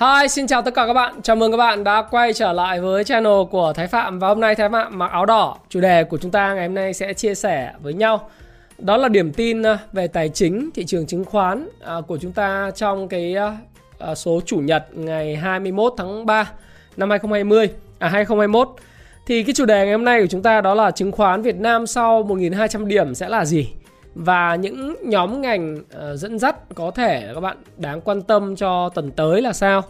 Hi, xin chào tất cả các bạn. Chào mừng các bạn đã quay trở lại với channel của Thái Phạm và hôm nay Thái Phạm mặc áo đỏ. Chủ đề của chúng ta ngày hôm nay sẽ chia sẻ với nhau đó là điểm tin ờ, về tài chính thị trường chứng khoán ờ, của chúng ta trong cái ờ, số chủ nhật ngày 21 tháng 3 năm 2020 à 2021. Thì cái chủ đề ngày hôm nay của chúng ta đó là chứng khoán Việt Nam sau 1200 điểm sẽ là gì? Và những nhóm ngành uh, dẫn dắt có thể các bạn đáng quan tâm cho tuần tới là sao?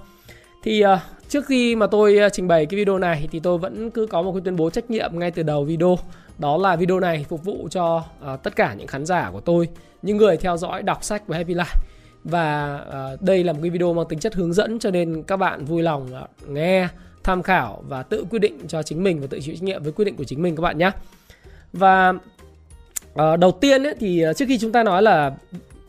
Thì uh, trước khi mà tôi uh, trình bày cái video này thì tôi vẫn cứ có một cái tuyên bố trách nhiệm ngay từ đầu video. Đó là video này phục vụ cho uh, tất cả những khán giả của tôi những người theo dõi đọc sách của Happy Life. Và uh, đây là một cái video mang tính chất hướng dẫn cho nên các bạn vui lòng uh, nghe tham khảo và tự quyết định cho chính mình và tự chịu trách nhiệm với quyết định của chính mình các bạn nhé và À, đầu tiên ấy, thì ờ, trước khi chúng ta nói là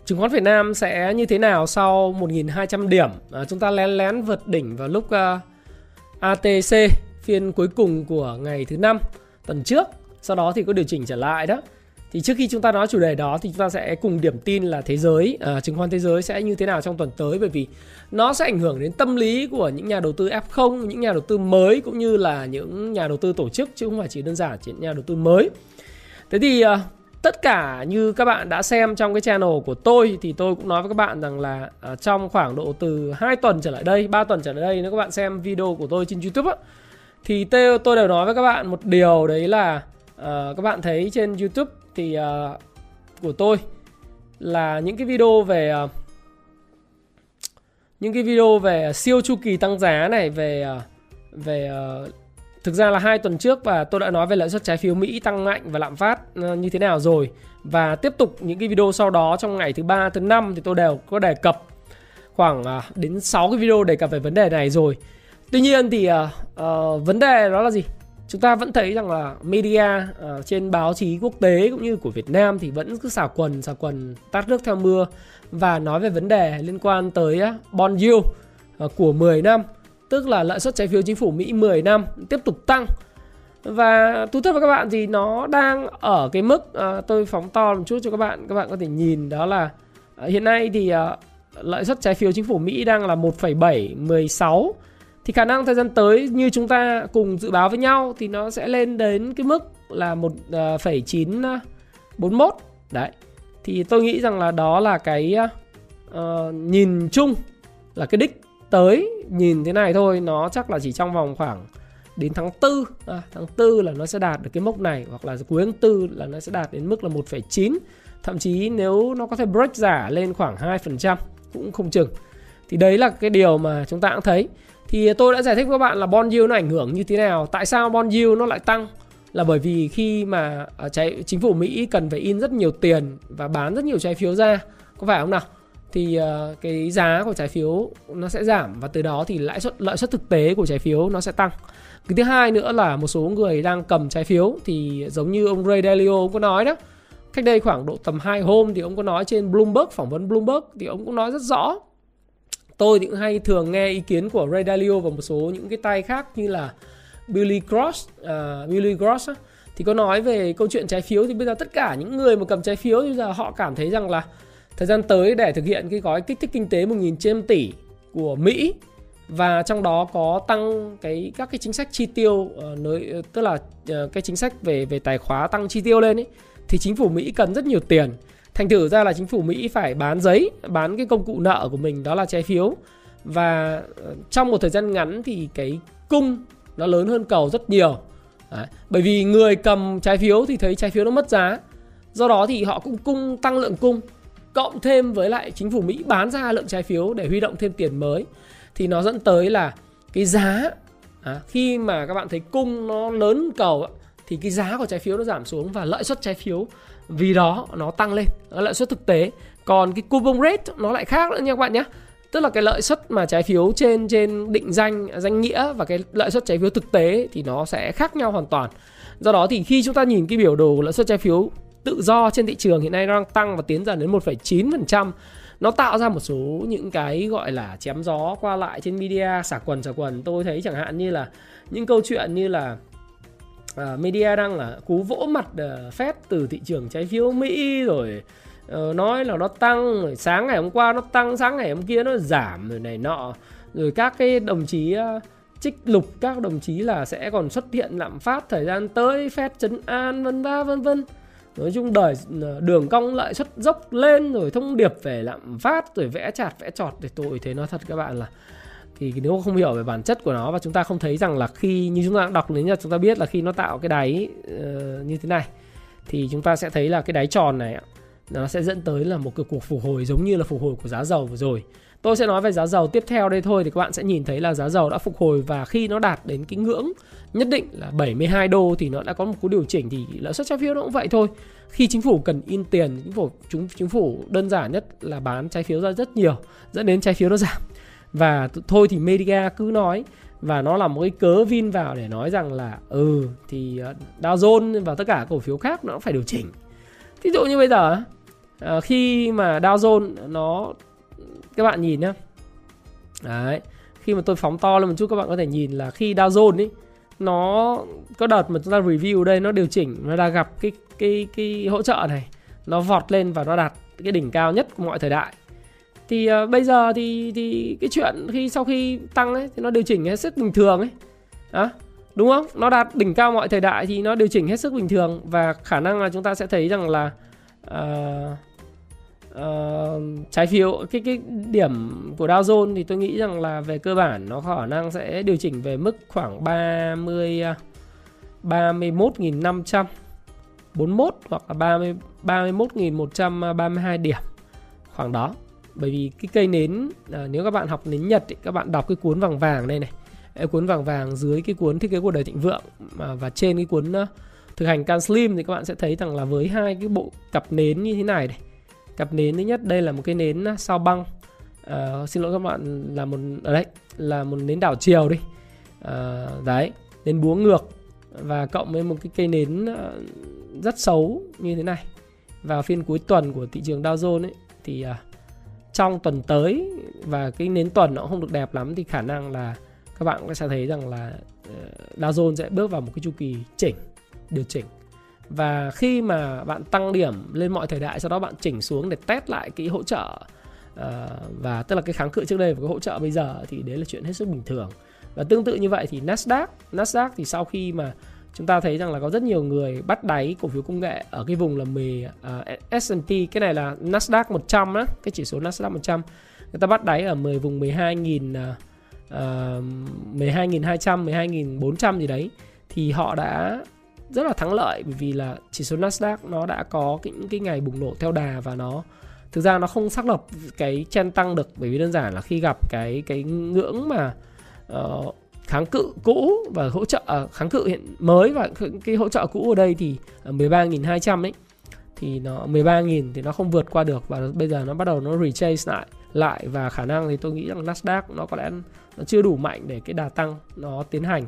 chứng khoán Việt Nam sẽ như thế nào sau 1.200 điểm à, chúng ta lén lén vượt đỉnh vào lúc uh, ATC phiên cuối cùng của ngày thứ năm tuần trước. Sau đó thì có điều chỉnh trở lại đó. Thì trước khi chúng ta nói chủ đề đó thì chúng ta sẽ cùng điểm tin là thế giới à, chứng khoán thế giới sẽ như thế nào trong tuần tới bởi vì nó sẽ ảnh hưởng đến tâm lý của những nhà đầu tư F0 những nhà đầu tư mới cũng như là những nhà đầu tư tổ chức chứ không phải chỉ đơn giản chỉ nhà đầu tư mới. Thế thì uh, tất cả như các bạn đã xem trong cái channel của tôi thì tôi cũng nói với các bạn rằng là à, trong khoảng độ từ 2 tuần trở lại đây, 3 tuần trở lại đây nếu các bạn xem video của tôi trên YouTube á thì tôi đều nói với các bạn một điều đấy là à, các bạn thấy trên YouTube thì à, của tôi là những cái video về à, những cái video về siêu chu kỳ tăng giá này về à, về à, Thực ra là hai tuần trước và tôi đã nói về lãi suất trái phiếu Mỹ tăng mạnh và lạm phát ờ, như thế nào rồi. Và tiếp tục những cái video sau đó trong ngày thứ ba, thứ năm thì tôi đều có đề cập khoảng ờ, đến 6 cái video đề cập về vấn đề này rồi. Tuy nhiên thì uh, uh, vấn đề đó là gì? Chúng ta vẫn thấy rằng là media uh, trên báo chí quốc tế cũng như của Việt Nam thì vẫn cứ xả quần xả quần tát nước theo mưa và nói về vấn đề liên quan tới uh, bond yield uh, của 10 năm tức là lãi suất trái phiếu chính phủ Mỹ 10 năm tiếp tục tăng. Và thú thật với các bạn thì nó đang ở cái mức à, tôi phóng to một chút cho các bạn các bạn có thể nhìn đó là à, hiện nay thì à, lãi suất trái phiếu chính phủ Mỹ đang là 1,716 thì khả năng thời gian tới như chúng ta cùng dự báo với nhau thì nó sẽ lên đến cái mức là 1,941 à, à, đấy thì tôi nghĩ rằng là đó là cái uh, nhìn chung là cái đích tới nhìn thế này thôi nó chắc là chỉ trong vòng khoảng đến tháng 4 à, tháng 4 là nó sẽ đạt được cái mốc này hoặc là cuối tháng 4 là nó sẽ đạt đến mức là 1,9 thậm chí nếu nó có thể break giả lên khoảng 2% cũng không chừng. Thì đấy là cái điều mà chúng ta cũng thấy. Thì tôi đã giải thích với các bạn là bond yield nó ảnh hưởng như thế nào. Tại sao bond yield nó lại tăng? Là bởi vì khi mà à, trái chính phủ Mỹ cần phải in rất nhiều tiền và bán rất nhiều trái phiếu ra. Có phải không nào? Thì uh, cái giá của trái phiếu nó sẽ giảm và từ đó thì lãi suất lợi suất thực tế của trái phiếu nó sẽ tăng. Cái thứ hai nữa là một số người đang cầm trái phiếu thì giống như ông Ray Dalio ông có nói đó. Cách đây khoảng độ tầm 2 hôm thì ông có nói trên Bloomberg phỏng vấn Bloomberg thì ông cũng nói rất rõ. Tôi thì cũng hay thường nghe ý kiến của Ray Dalio và một số những cái tay khác như là Billy Gross, uh, ờ, Billy Gross thì có nói về câu chuyện trái phiếu thì bây giờ tất cả những người mà cầm trái phiếu bây giờ họ cảm thấy rằng là Thời gian tới để thực hiện cái gói kích thích kinh tế 1.000 tỷ của Mỹ và trong đó có tăng cái các cái chính sách chi tiêu ờ, nơi ờ, tức là ờ, cái chính sách về về tài khóa tăng chi tiêu lên ấy thì chính phủ Mỹ cần rất nhiều tiền. Thành thử ra là chính phủ Mỹ phải bán giấy, bán cái công cụ nợ của mình đó là trái phiếu và trong một thời gian ngắn thì cái cung nó lớn hơn cầu rất nhiều. Đấy. Bởi vì người cầm trái phiếu thì thấy trái phiếu nó mất giá. Do đó thì họ cũng cung tăng lượng cung cộng thêm với lại chính phủ Mỹ bán ra lượng trái phiếu để huy động thêm tiền mới thì nó dẫn tới là cái giá à, khi mà các bạn thấy cung nó lớn cầu thì cái giá của trái phiếu nó giảm xuống và lợi suất trái phiếu vì đó nó tăng lên lợi suất thực tế. Còn cái coupon rate nó lại khác nữa nha các bạn nhé. Tức là cái lợi suất mà trái phiếu trên trên định danh danh nghĩa và cái lợi suất trái phiếu thực tế thì nó sẽ khác nhau hoàn toàn. Do đó thì khi chúng ta nhìn cái biểu đồ lợi suất trái phiếu tự do trên thị trường hiện nay đang tăng và tiến dần đến 1,9% nó tạo ra một số những cái gọi là chém gió qua lại trên media xả quần xả quần. Tôi thấy chẳng hạn như là những câu chuyện như là uh, media đang là cú vỗ mặt uh, Fed từ thị trường trái phiếu Mỹ rồi uh, nói là nó tăng rồi sáng ngày hôm qua nó tăng sáng ngày hôm kia nó giảm rồi này nọ. Rồi các cái đồng chí uh, trích lục các đồng chí là sẽ còn xuất hiện lạm phát thời gian tới Fed chấn an vân vân vân vân nói chung đời ờ, đường cong lợi suất dốc lên rồi thông điệp về lạm phát rồi vẽ chạt vẽ trọt thì tôi thấy nói thật các bạn là thì nếu không hiểu về bản chất của nó và chúng ta không thấy rằng là khi như chúng ta đọc đến nhật chúng ta biết là khi nó tạo cái đáy uh, như thế này thì chúng ta sẽ thấy là cái đáy tròn này nó sẽ dẫn tới là một cái cuộc phục hồi giống như là phục hồi của giá dầu vừa rồi tôi sẽ nói về giá dầu. Tiếp theo đây thôi thì các bạn sẽ nhìn thấy là giá dầu đã phục hồi và khi nó đạt đến cái ngưỡng nhất định là 72 đô thì nó đã có một cú điều chỉnh thì lãi suất trái phiếu nó cũng vậy thôi. Khi chính phủ cần in tiền, chính phủ, chúng, chính phủ đơn giản nhất là bán trái phiếu ra rất nhiều, dẫn đến trái phiếu nó giảm. Và thôi thì media cứ nói và nó là một cái cớ vin vào để nói rằng là ừ thì ờ, Dow Jones và tất cả cổ phiếu khác nó phải điều chỉnh. Ví dụ như bây giờ ờ, khi mà Dow Jones nó các bạn nhìn nhá. Đấy khi mà tôi phóng to lên một chút các bạn có thể nhìn là khi Dow Jones ấy nó có đợt mà chúng ta review đây nó điều chỉnh nó đã gặp cái cái cái hỗ trợ này nó vọt lên và nó đạt cái đỉnh cao nhất của mọi thời đại. Thì uh, bây giờ thì thì cái chuyện khi sau khi tăng ấy thì nó điều chỉnh hết sức bình thường ấy. Đó đúng không? Nó đạt đỉnh cao mọi thời đại thì nó điều chỉnh hết sức bình thường và khả năng là chúng ta sẽ thấy rằng là uh, uh, trái phiếu cái cái điểm của Dow Jones thì tôi nghĩ rằng là về cơ bản nó khả năng sẽ điều chỉnh về mức khoảng 30 31.500 41 hoặc là 30 31.132 điểm khoảng đó. Bởi vì cái cây nến à, nếu các bạn học nến Nhật thì các bạn đọc cái cuốn vàng vàng đây này cái cuốn vàng vàng dưới cái cuốn thiết kế cuộc đời thịnh vượng mà và trên cái cuốn uh, thực hành can slim thì các bạn sẽ thấy rằng là với hai cái bộ cặp nến như thế này này cặp nến thứ nhất đây là một cái nến uh, sao băng. Uh, xin lỗi các bạn là một ờ, ở đây là một nến đảo chiều đi. Uh, đấy nến búa ngược. Và cộng với một cái cây nến uh, rất xấu như thế này. Vào phiên cuối tuần của thị trường Dow Jones ấy thì uh, trong tuần tới và cái nến tuần nó không được đẹp lắm thì khả năng là các bạn sẽ thấy rằng là Dow Jones sẽ bước vào một cái chu kỳ chỉnh điều chỉnh và khi mà bạn tăng điểm lên mọi thời đại sau đó bạn chỉnh xuống để test lại cái hỗ trợ uh, và tức là cái kháng cự trước đây và cái hỗ trợ bây giờ thì đấy là chuyện hết sức bình thường. Và tương tự như vậy thì Nasdaq Nasdaq thì sau khi mà chúng ta thấy rằng là có rất nhiều người bắt đáy cổ phiếu công nghệ ở cái vùng là 10 uh, S&P cái này là Nasdaq 100 á cái chỉ số Nasdaq 100 người ta bắt đáy ở 10 vùng 12.000 uh, 12.200 12.400 gì đấy thì họ đã rất là thắng lợi bởi vì là chỉ số Nasdaq nó đã có những cái ngày bùng nổ theo đà và nó thực ra nó không xác lập cái chen tăng được bởi vì đơn giản là khi gặp cái cái ngưỡng mà uh, kháng cự cũ và hỗ trợ uh, kháng cự hiện mới và cái hỗ trợ cũ ở đây thì 13.200 ấy thì nó 13.000 thì nó không vượt qua được và bây giờ nó bắt đầu nó retrace lại lại và khả năng thì tôi nghĩ rằng Nasdaq nó có lẽ nó chưa đủ mạnh để cái đà tăng nó tiến hành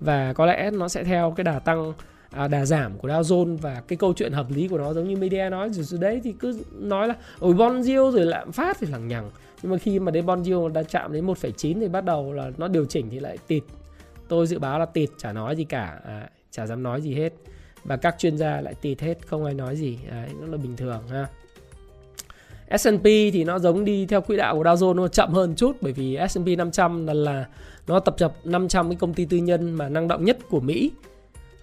và có lẽ nó sẽ theo cái đà tăng à, đà giảm của Dow Jones và cái câu chuyện hợp lý của nó giống như media nói rồi, rồi đấy thì cứ nói là ôi bon yield rồi lạm phát thì lằng nhằng. Nhưng mà khi mà đến bon yield đã chạm đến 1,9 thì bắt đầu là nó điều chỉnh thì lại tịt. Tôi dự báo là tịt chả nói gì cả à, chả dám nói gì hết. Và các chuyên gia lại tịt hết không ai nói gì. Đấy, nó là bình thường ha. S&P thì nó giống đi theo quỹ đạo của Dow Jones nó chậm hơn chút bởi vì S&P 500 là, là nó tập hợp 500 cái công ty tư nhân mà năng động nhất của Mỹ.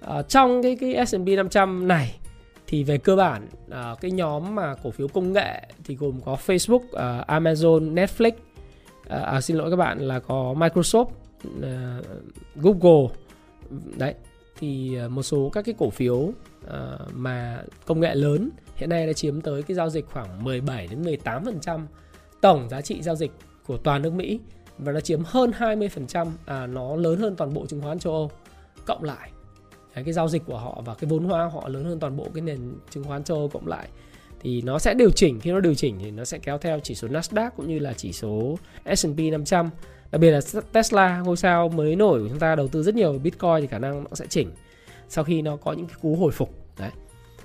À, trong cái cái S&P 500 này thì về cơ bản à, cái nhóm mà cổ phiếu công nghệ thì gồm có Facebook, à, Amazon, Netflix, à, à, xin lỗi các bạn là có Microsoft, à, Google, đấy thì à, một số các cái cổ phiếu à, mà công nghệ lớn hiện nay đã chiếm tới cái giao dịch khoảng 17 đến 18% tổng giá trị giao dịch của toàn nước Mỹ và nó chiếm hơn 20% à nó lớn hơn toàn bộ chứng khoán châu Âu. Cộng lại à, cái giao dịch của họ và cái vốn hóa họ lớn hơn toàn bộ cái nền chứng khoán châu Âu cộng lại, thì nó sẽ điều chỉnh. Khi nó điều chỉnh thì nó sẽ kéo theo chỉ số Nasdaq cũng như là chỉ số S&P 500 đặc biệt là Tesla ngôi sao mới nổi của chúng ta đầu tư rất nhiều vào Bitcoin thì khả năng nó sẽ chỉnh sau khi nó có những cái cú hồi phục. Đấy.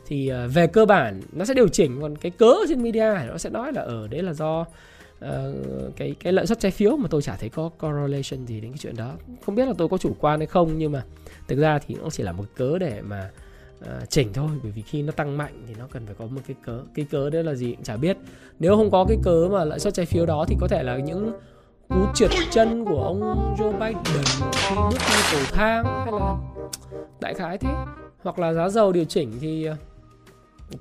Thì à, về cơ bản nó sẽ điều chỉnh, còn cái cớ trên media nó sẽ nói là ở đấy là do uh, cái cái lợi suất trái phiếu mà tôi chả thấy có correlation gì đến cái chuyện đó. Không biết là tôi có chủ quan hay không nhưng mà thực ra thì nó chỉ là một cớ để mà uh, chỉnh thôi. Bởi vì khi nó tăng mạnh thì nó cần phải có một cái cớ cái cớ đấy là gì cũng chả biết. Nếu không có cái cớ mà lợi suất trái phiếu đó thì có thể là những cú trượt chân của ông Joe Biden khi bước đi cầu thang hay là đại khái thế. Hoặc là giá dầu điều chỉnh thì ờ,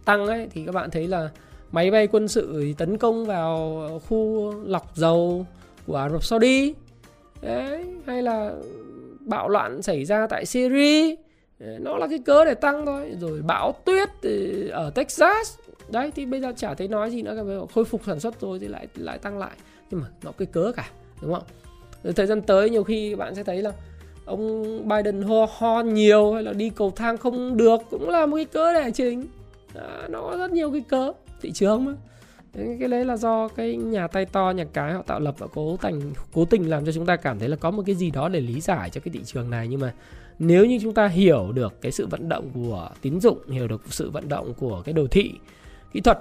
tăng ấy thì các bạn thấy là máy bay quân sự thì tấn công vào khu lọc dầu của Ả Rập Saudi. Đấy hay là bạo loạn xảy ra tại Syria. Nó là cái cớ để tăng thôi. Rồi bão tuyết ở Texas. Đấy thì bây giờ chả thấy nói gì nữa khôi phục sản xuất rồi thì lại lại tăng lại. Nhưng mà nó cái cớ cả đúng không? Rồi thời gian tới nhiều khi bạn sẽ thấy là ông Biden ho ho nhiều hay là đi cầu thang không được cũng là một cái cớ để chỉnh. À, nó có rất nhiều cái cớ thị trường mà. Cái đấy là do cái nhà tay to, nhà cái họ tạo lập và cố tình cố tình làm cho chúng ta cảm thấy là có một cái gì đó để lý giải cho cái thị trường này. Nhưng mà nếu như chúng ta hiểu được cái sự vận động của tín dụng, hiểu được sự vận động của cái đồ thị, kỹ thuật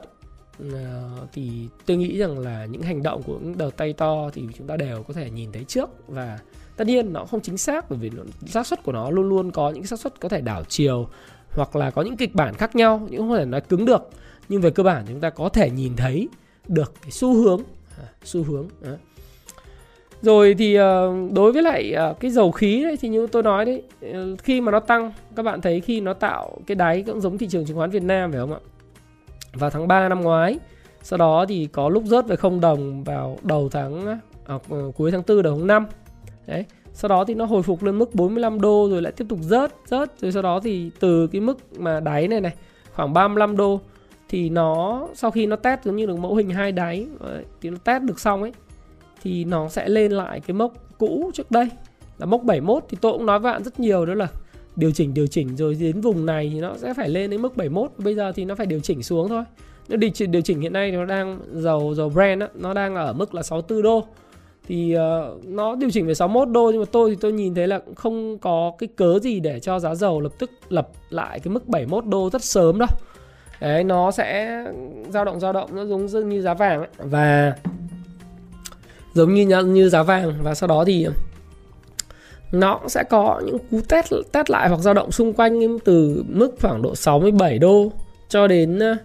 ờ, thì tôi nghĩ rằng là những hành động của những đợt tay to thì chúng ta đều có thể nhìn thấy trước. Và tất nhiên nó không chính xác, bởi vì xác suất của nó luôn luôn có những xác suất có thể đảo chiều hoặc là có những kịch bản khác nhau những không thể nói cứng được nhưng về cơ bản chúng ta có thể nhìn thấy được cái xu hướng à, xu hướng à. rồi thì ờ, đối với lại ờ, cái dầu khí đấy thì như tôi nói đấy ờ, khi mà nó tăng các bạn thấy khi nó tạo cái đáy cũng giống thị trường chứng khoán Việt Nam phải không ạ? Vào tháng 3 năm ngoái sau đó thì có lúc rớt về không đồng vào đầu tháng à, cuối tháng 4 đầu tháng 5 đấy sau đó thì nó hồi phục lên mức 45 đô rồi lại tiếp tục rớt rớt. Rồi sau đó thì từ cái mức mà đáy này này khoảng 35 đô thì nó sau khi nó test giống như được mẫu hình hai đáy thì nó test được xong ấy thì nó sẽ lên lại cái mốc cũ trước đây. Là mốc 71 thì tôi cũng nói với bạn rất nhiều đó là điều chỉnh điều chỉnh rồi đến vùng này thì nó sẽ phải lên đến mức 71 bây giờ thì nó phải điều chỉnh xuống thôi. Nó điều chỉnh điều chỉnh hiện nay nó đang dầu dầu brand đó, nó đang ở mức là 64 đô. Thì uh, nó điều chỉnh về 61 đô nhưng mà tôi thì tôi nhìn thấy là không có cái cớ gì để cho giá dầu lập tức lập lại cái mức 71 đô rất sớm đâu. Đấy, nó sẽ dao động dao động, nó giống như giá vàng ấy. và giống như như giá vàng và sau đó thì nó sẽ có những cú test test lại hoặc dao động xung quanh từ mức khoảng độ 67 đô cho đến ờ,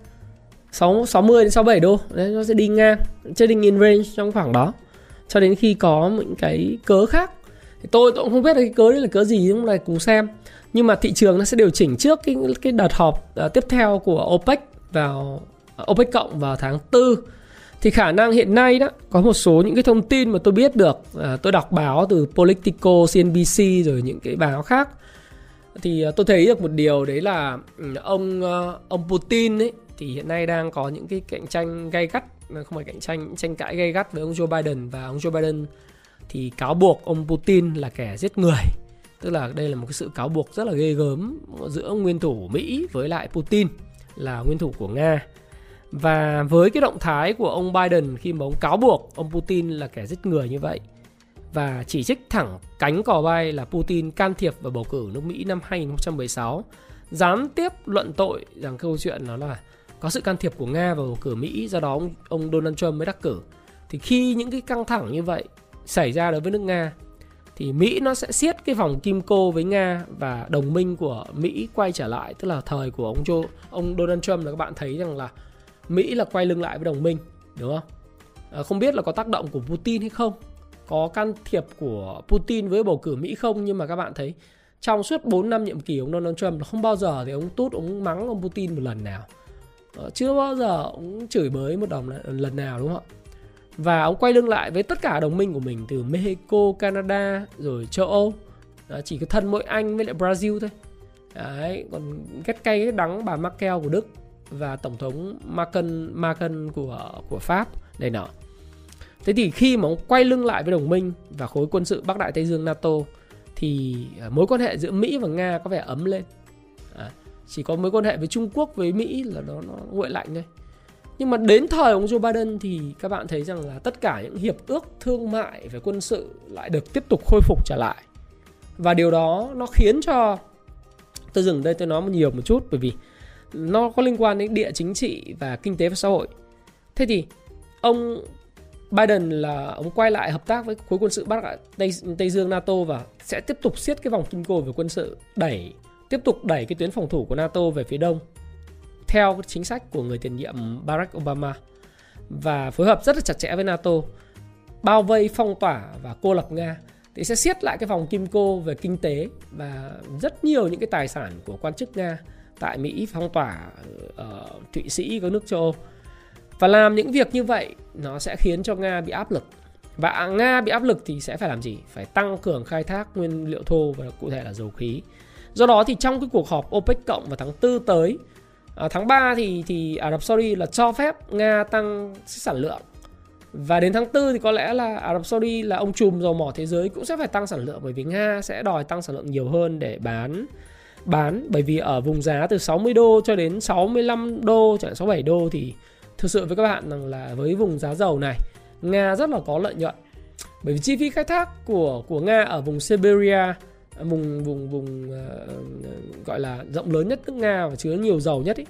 6 60 đến 67 đô. Đấy, nó sẽ đi ngang, trading in range trong khoảng đó cho đến khi có những cái cớ khác thì tôi tôi cũng không biết là cái cớ đấy là cớ gì, nhưng mà cùng xem nhưng mà thị trường nó sẽ điều chỉnh trước cái cái đợt họp uh, tiếp theo của OPEC vào à, OPEC cộng vào tháng 4 thì khả năng hiện nay đó có một số những cái thông tin mà tôi biết được à, tôi đọc báo từ Politico, CNBC rồi những cái báo khác. Thì tôi thấy được một điều đấy là ừ, ông ờ, ông Putin ấy thì hiện nay đang có những cái cạnh tranh gay gắt không phải cạnh tranh tranh cãi gay gắt với ông Joe Biden. Và ông Joe Biden thì cáo buộc ông Putin là kẻ giết người tức là đây là một cái sự cáo buộc rất là ghê gớm giữa nguyên thủ Mỹ với lại Putin là nguyên thủ của Nga. Và với cái động thái của ông Biden khi mà ông cáo buộc ông Putin là kẻ giết người như vậy và chỉ trích thẳng cánh cò bay là Putin can thiệp vào bầu cử nước Mỹ năm 2016 gián tiếp luận tội rằng câu chuyện đó là có sự can thiệp của Nga vào bầu cử Mỹ do đó ông, ông Donald Trump mới đắc cử. Thì khi những cái căng thẳng như vậy xảy ra đối với nước Nga thì Mỹ nó sẽ siết cái vòng kim cô với Nga và đồng minh của Mỹ quay trở lại tức là thời của ông Joe, ông Donald Trump là các bạn thấy rằng là Mỹ là quay lưng lại với đồng minh đúng không? À, không biết là có tác động của Putin hay không, có can thiệp của Putin với bầu cử Mỹ không nhưng mà các bạn thấy trong suốt 4 năm nhiệm kỳ ông Donald Trump không bao giờ thì ông tút ông mắng ông Putin một lần nào ờ, chưa bao giờ ông chửi bới một đồng lần nào đúng không ạ và ông quay lưng lại với tất cả đồng minh của mình từ Mexico, Canada rồi châu Âu đó, chỉ có thân mỗi Anh với lại Brazil thôi Đấy, còn ghét cay ghét đắng bà Merkel của Đức và tổng thống Macron Macron của của Pháp đây nọ. Thế thì khi mà ông quay lưng lại với đồng minh và khối quân sự Bắc Đại Tây Dương NATO thì à, mối quan hệ giữa Mỹ và Nga có vẻ ấm lên. À, chỉ có mối quan hệ với Trung Quốc với Mỹ là nó nó nguội lạnh thôi nhưng mà đến thời ông Joe Biden thì các bạn thấy rằng là tất cả những hiệp ước thương mại về quân sự lại được tiếp tục khôi phục trở lại. Và điều đó nó khiến cho tôi dừng đây tôi nói một nhiều một chút bởi vì nó có liên quan đến địa chính trị và kinh tế và xã hội. Thế thì ông Biden là ông quay lại hợp tác với khối quân sự Bắc Tây, Tây Dương NATO và sẽ tiếp tục siết cái vòng kim cô về quân sự đẩy tiếp tục đẩy cái tuyến phòng thủ của NATO về phía đông theo chính sách của người tiền nhiệm Barack Obama và phối hợp rất là chặt chẽ với NATO, bao vây phong tỏa và cô lập Nga, thì sẽ siết lại cái vòng kim cô về kinh tế và rất nhiều những cái tài sản của quan chức Nga tại Mỹ phong tỏa ở Thụy Sĩ, các nước châu Âu và làm những việc như vậy, nó sẽ khiến cho Nga bị áp lực và Nga bị áp lực thì sẽ phải làm gì? Phải tăng cường khai thác nguyên liệu thô và cụ thể là dầu khí. Do đó thì trong cái cuộc họp OPEC cộng vào tháng 4 tới à, tháng 3 thì thì Ả Rập Saudi là cho phép Nga tăng sản lượng. Và đến tháng 4 thì có lẽ là Ả Rập Saudi là ông trùm dầu mỏ thế giới cũng sẽ phải tăng sản lượng bởi vì Nga sẽ đòi tăng sản lượng nhiều hơn để bán bán. Bởi vì ở vùng giá từ 60 đô cho đến 65 đô chẳng hạn 67 đô thì thực sự với các bạn rằng là với vùng giá dầu này Nga rất là có lợi nhuận. Bởi vì chi phí khai thác của của Nga ở vùng Siberia vùng vùng vùng uh, gọi là rộng lớn nhất nước Nga và chứa nhiều dầu nhất ấy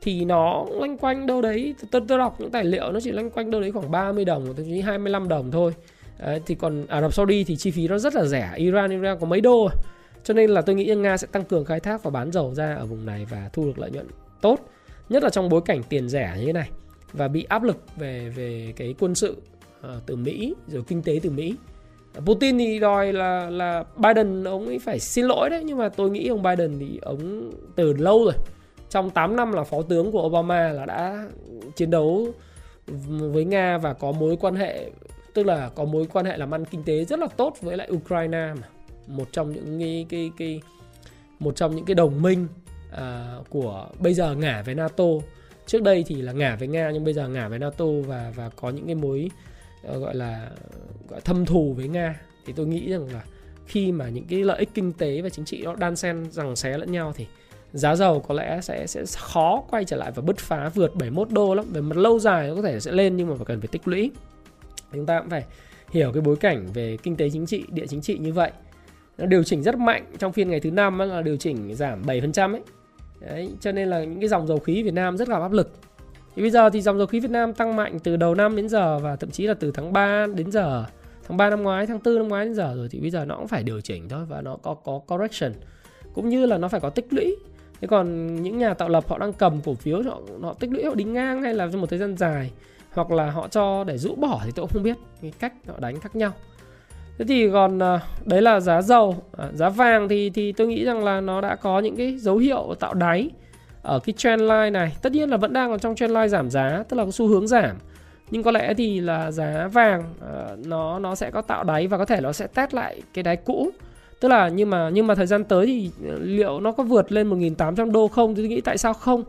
thì nó loanh quanh đâu đấy tôi, tôi đọc những tài liệu nó chỉ loanh quanh đâu đấy khoảng 30 đồng thậm chí 25 đồng thôi. Đấy, thì còn Ả Rập Saudi thì chi phí nó rất là rẻ Iran Iran có mấy đô à. cho nên là tôi nghĩ Nga sẽ tăng cường khai thác và bán dầu ra ở vùng này và thu được lợi nhuận tốt nhất là trong bối cảnh tiền rẻ như thế này và bị áp lực về về cái quân sự uh, từ Mỹ rồi kinh tế từ Mỹ. Putin thì đòi là là Biden ông ấy phải xin lỗi đấy nhưng mà tôi nghĩ ông Biden thì ông từ lâu rồi. Trong 8 năm là phó tướng của Obama là đã chiến đấu với Nga và có mối quan hệ tức là có mối quan hệ làm ăn kinh tế rất là tốt với lại Ukraine mà. Một trong những cái cái cái một trong những cái đồng minh uh, của bây giờ ngả về NATO. Trước đây thì là ngả với Nga nhưng bây giờ ngả với NATO và và có những cái mối uh, Ờ, gọi là gọi thâm thù với Nga. Thì tôi nghĩ rằng là khi mà những cái lợi ích kinh tế và chính trị nó đan xen rằng xé lẫn nhau thì giá dầu có lẽ sẽ sẽ khó quay trở lại và bứt phá vượt 71 đô lắm. Về mặt lâu dài nó có thể sẽ lên nhưng mà phải cần phải tích lũy. Chúng ta cũng phải hiểu cái bối cảnh về kinh tế chính trị địa chính trị như vậy. Nó điều chỉnh rất mạnh trong phiên ngày thứ năm là điều chỉnh giảm 7% ấy. Đấy, cho nên là những cái dòng dầu khí Việt Nam rất gặp áp lực thì bây giờ thì dòng dầu khí Việt Nam tăng mạnh từ đầu năm đến giờ và thậm chí là từ tháng 3 đến giờ. Tháng 3 năm ngoái tháng 4 năm ngoái đến giờ rồi thì bây giờ nó cũng phải điều chỉnh thôi và nó có có correction. Cũng như là nó phải có tích lũy. Thế còn những nhà tạo lập họ đang cầm cổ phiếu họ họ tích lũy họ đi ngang hay là trong một thời gian dài hoặc là họ cho để rũ bỏ thì tôi cũng không biết. Cái cách họ đánh khác nhau. Thế thì còn à, đấy là giá dầu. À, giá vàng thì thì tôi nghĩ rằng là nó đã có những cái dấu hiệu tạo đáy ở cái trend line này tất nhiên là vẫn đang ở trong trend line giảm giá tức là có xu hướng giảm. Nhưng có lẽ thì là giá vàng uh, nó nó sẽ có tạo đáy và có thể nó sẽ test lại cái đáy cũ. Tức là nhưng mà nhưng mà thời gian tới thì ờ, liệu nó có vượt lên 1.800 đô không? Thì tôi nghĩ tại sao không?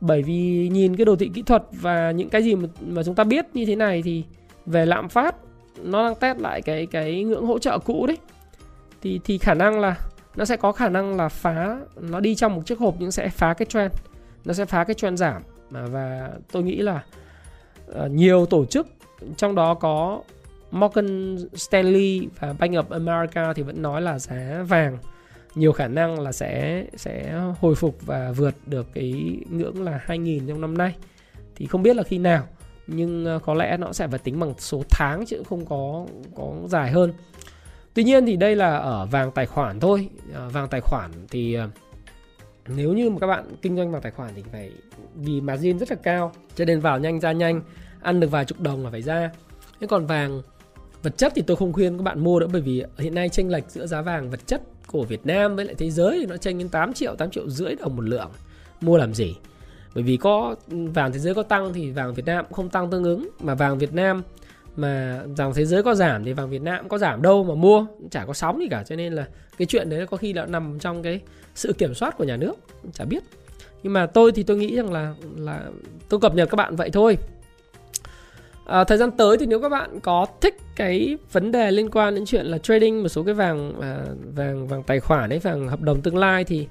Bởi vì nhìn cái đồ thị kỹ thuật và những cái gì mà, mà chúng ta biết như thế này thì về lạm phát nó đang test lại cái cái ngưỡng hỗ trợ cũ đấy. Thì thì khả năng là nó sẽ có khả năng là phá, nó đi trong một chiếc hộp nhưng sẽ phá cái trend nó sẽ phá cái trend giảm và tôi nghĩ là ờ, nhiều tổ chức, trong đó có Morgan Stanley và Bank of America thì vẫn nói là giá vàng nhiều khả năng là sẽ sẽ hồi phục và vượt được cái ngưỡng là 2000 trong năm nay. Thì không biết là khi nào, nhưng ờ, có lẽ nó sẽ phải tính bằng số tháng chứ không có có dài hơn. Tuy nhiên thì đây là ở vàng tài khoản thôi. À, vàng tài khoản thì ờ, nếu như mà các bạn kinh doanh vàng tài khoản thì phải vì margin rất là cao cho nên vào nhanh ra nhanh ăn được vài chục đồng là phải ra. Thế còn vàng vật chất thì tôi không khuyên các bạn mua nữa bởi vì hiện nay chênh lệch giữa giá vàng vật chất của Việt Nam với lại thế giới thì nó chênh đến 8 triệu 8 triệu rưỡi đồng một lượng mua làm gì bởi vì có vàng thế giới có tăng thì vàng Việt Nam cũng không tăng tương ứng mà vàng Việt Nam mà vàng thế giới có giảm thì vàng Việt Nam cũng có giảm đâu mà mua chả có sóng gì cả. Cho nên là cái chuyện đấy có khi là nằm trong cái sự kiểm soát của nhà nước chả biết. Nhưng mà tôi thì tôi nghĩ rằng là là tôi cập nhật các bạn vậy thôi. À, thời gian tới thì nếu các bạn có thích cái vấn đề liên quan đến chuyện là trading một số cái vàng à, vàng vàng tài khoản đấy vàng hợp đồng tương lai thì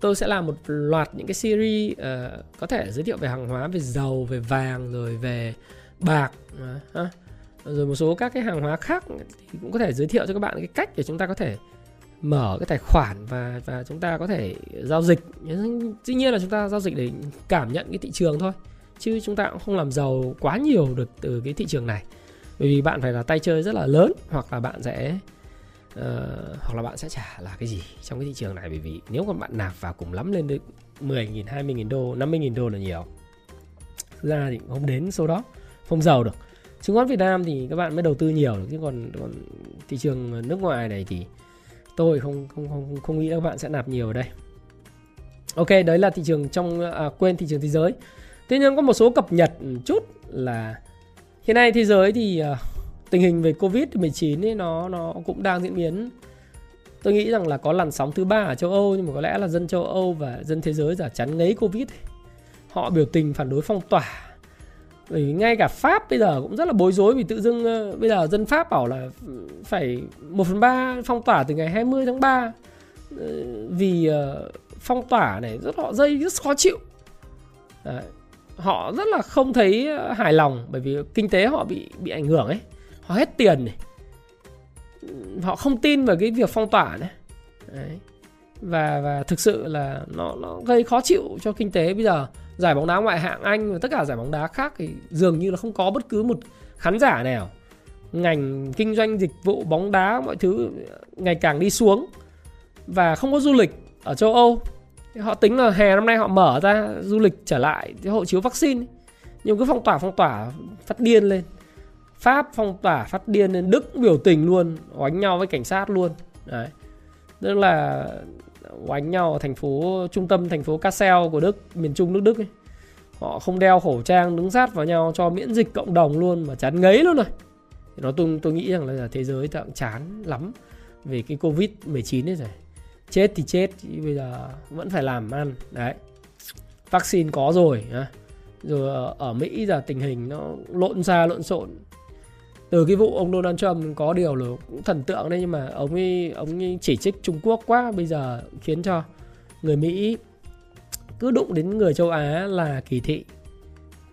tôi sẽ làm một loạt những cái series uh, có thể giới thiệu về hàng hóa về dầu về vàng rồi về bạc uh, rồi một số các cái hàng hóa khác thì cũng có thể giới thiệu cho các bạn cái cách để chúng ta có thể mở cái tài khoản và và chúng ta có thể giao dịch. Dĩ nhiên là chúng ta giao dịch để cảm nhận cái thị trường thôi chứ chúng ta cũng không làm giàu quá nhiều được từ cái thị trường này. Bởi vì bạn phải là tay chơi rất là lớn hoặc là bạn sẽ uh, hoặc là bạn sẽ trả là cái gì trong cái thị trường này. Bởi vì nếu mà bạn nạp vào cùng lắm lên được 10.000, 20.000 đô, 50.000 đô là nhiều. Ra thì không đến số đó không giàu được chứng khoán Việt Nam thì các bạn mới đầu tư nhiều chứ còn, còn thị trường nước ngoài này thì tôi không không không không nghĩ các bạn sẽ nạp nhiều ở đây. Ok đấy là thị trường trong à, quên thị trường thế giới. Tuy nhiên có một số cập nhật chút là hiện nay thế giới thì à, tình hình về covid 19 ấy nó nó cũng đang diễn biến. Tôi nghĩ rằng là có làn sóng thứ ba ở châu Âu nhưng mà có lẽ là dân châu Âu và dân thế giới giả chắn ngấy covid họ biểu tình phản đối phong tỏa bởi vì ngay cả Pháp bây giờ cũng rất là bối rối vì tự dưng ờ, bây giờ dân Pháp bảo là phải 1 phần 3 phong tỏa từ ngày 20 tháng 3 ờ, vì ờ, phong tỏa này rất, họ dây rất khó chịu Đấy. họ rất là không thấy hài lòng bởi vì kinh tế họ bị bị ảnh hưởng ấy họ hết tiền này họ không tin vào cái việc phong tỏa này Đấy và và thực sự là nó nó gây khó chịu cho kinh tế. Bây giờ giải bóng đá ngoại hạng Anh và tất cả giải bóng đá khác thì dường như là không có bất cứ một khán giả nào. Ngành kinh doanh dịch vụ bóng đá mọi thứ ngày càng đi xuống và không có du lịch ở châu Âu. Họ tính là hè năm nay họ mở ra du lịch trở lại hộ chiếu vaccine. Nhưng cứ phong tỏa phong tỏa, phát điên lên. Pháp phong tỏa, phát điên lên. Đức biểu tình luôn, oánh nhau với cảnh sát luôn. Đấy. Tức là oánh nhau ở thành phố trung tâm thành phố Kassel của Đức miền trung nước Đức ấy. họ không đeo khẩu trang đứng sát vào nhau cho miễn dịch cộng đồng luôn mà chán ngấy luôn rồi. Nó tôi tôi nghĩ rằng là thế giới tạm chán lắm về cái covid 19 ấy rồi. Chết thì chết bây giờ vẫn phải làm ăn. Đấy. Vaccine có rồi rồi ở, ở Mỹ giờ tình hình nó lộn xa lộn xộn từ cái vụ ông Donald Trump có điều là cũng thần tượng đấy nhưng mà ông ấy ông ấy chỉ trích Trung Quốc quá bây giờ khiến cho người Mỹ cứ đụng đến người châu Á là kỳ thị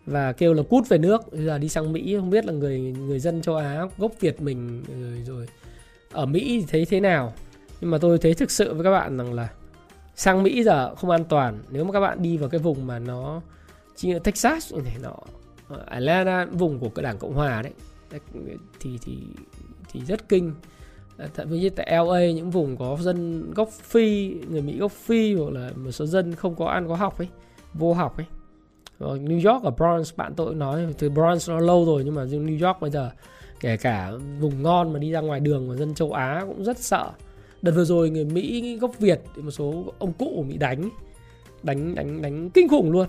và kêu là cút về nước. Bây giờ đi sang Mỹ không biết là người người dân châu Á gốc Việt mình rồi, rồi ở Mỹ thì thấy thế nào? Nhưng mà tôi thấy thực sự với các bạn rằng là sang Mỹ giờ không an toàn. Nếu mà các bạn đi vào cái vùng mà nó như Texas này nó nọ Atlanta vùng của cái đảng Cộng hòa đấy thì thì thì rất kinh. Thậm chí tại LA những vùng có dân gốc phi, người Mỹ gốc phi hoặc là một số dân không có ăn, có học ấy, vô học ấy. Rồi New York ở Bronx, bạn tôi nói, từ Bronx nó lâu rồi nhưng mà New York bây giờ, kể cả vùng ngon mà đi ra ngoài đường mà dân châu Á cũng rất sợ. Đợt vừa rồi người Mỹ gốc Việt, một số ông cụ bị đánh đánh đánh đánh kinh khủng luôn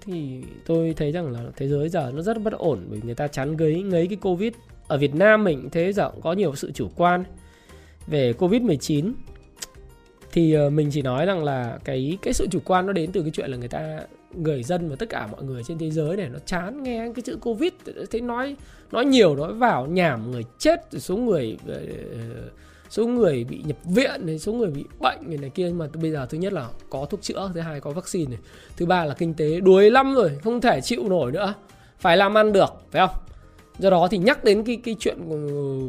thì tôi thấy rằng là thế giới giờ nó rất bất ổn bởi người ta chán gấy ngấy cái covid. Ở Việt Nam mình thế giờ cũng có nhiều sự chủ quan. Về covid 19 thì ờ, mình chỉ nói rằng là cái cái sự chủ quan nó đến từ cái chuyện là người ta người dân và tất cả mọi người trên thế giới này nó chán nghe cái chữ covid. Thấy nói nói nhiều nói vào nhảm người chết số người uh, số người bị nhập viện này số người bị bệnh này, này kia. Nhưng mà bây giờ thứ nhất là có thuốc chữa thứ hai có vaccine này. Thứ ba là kinh tế đuối lắm rồi không thể chịu nổi nữa. Phải làm ăn được phải không? Do đó thì nhắc đến cái cái chuyện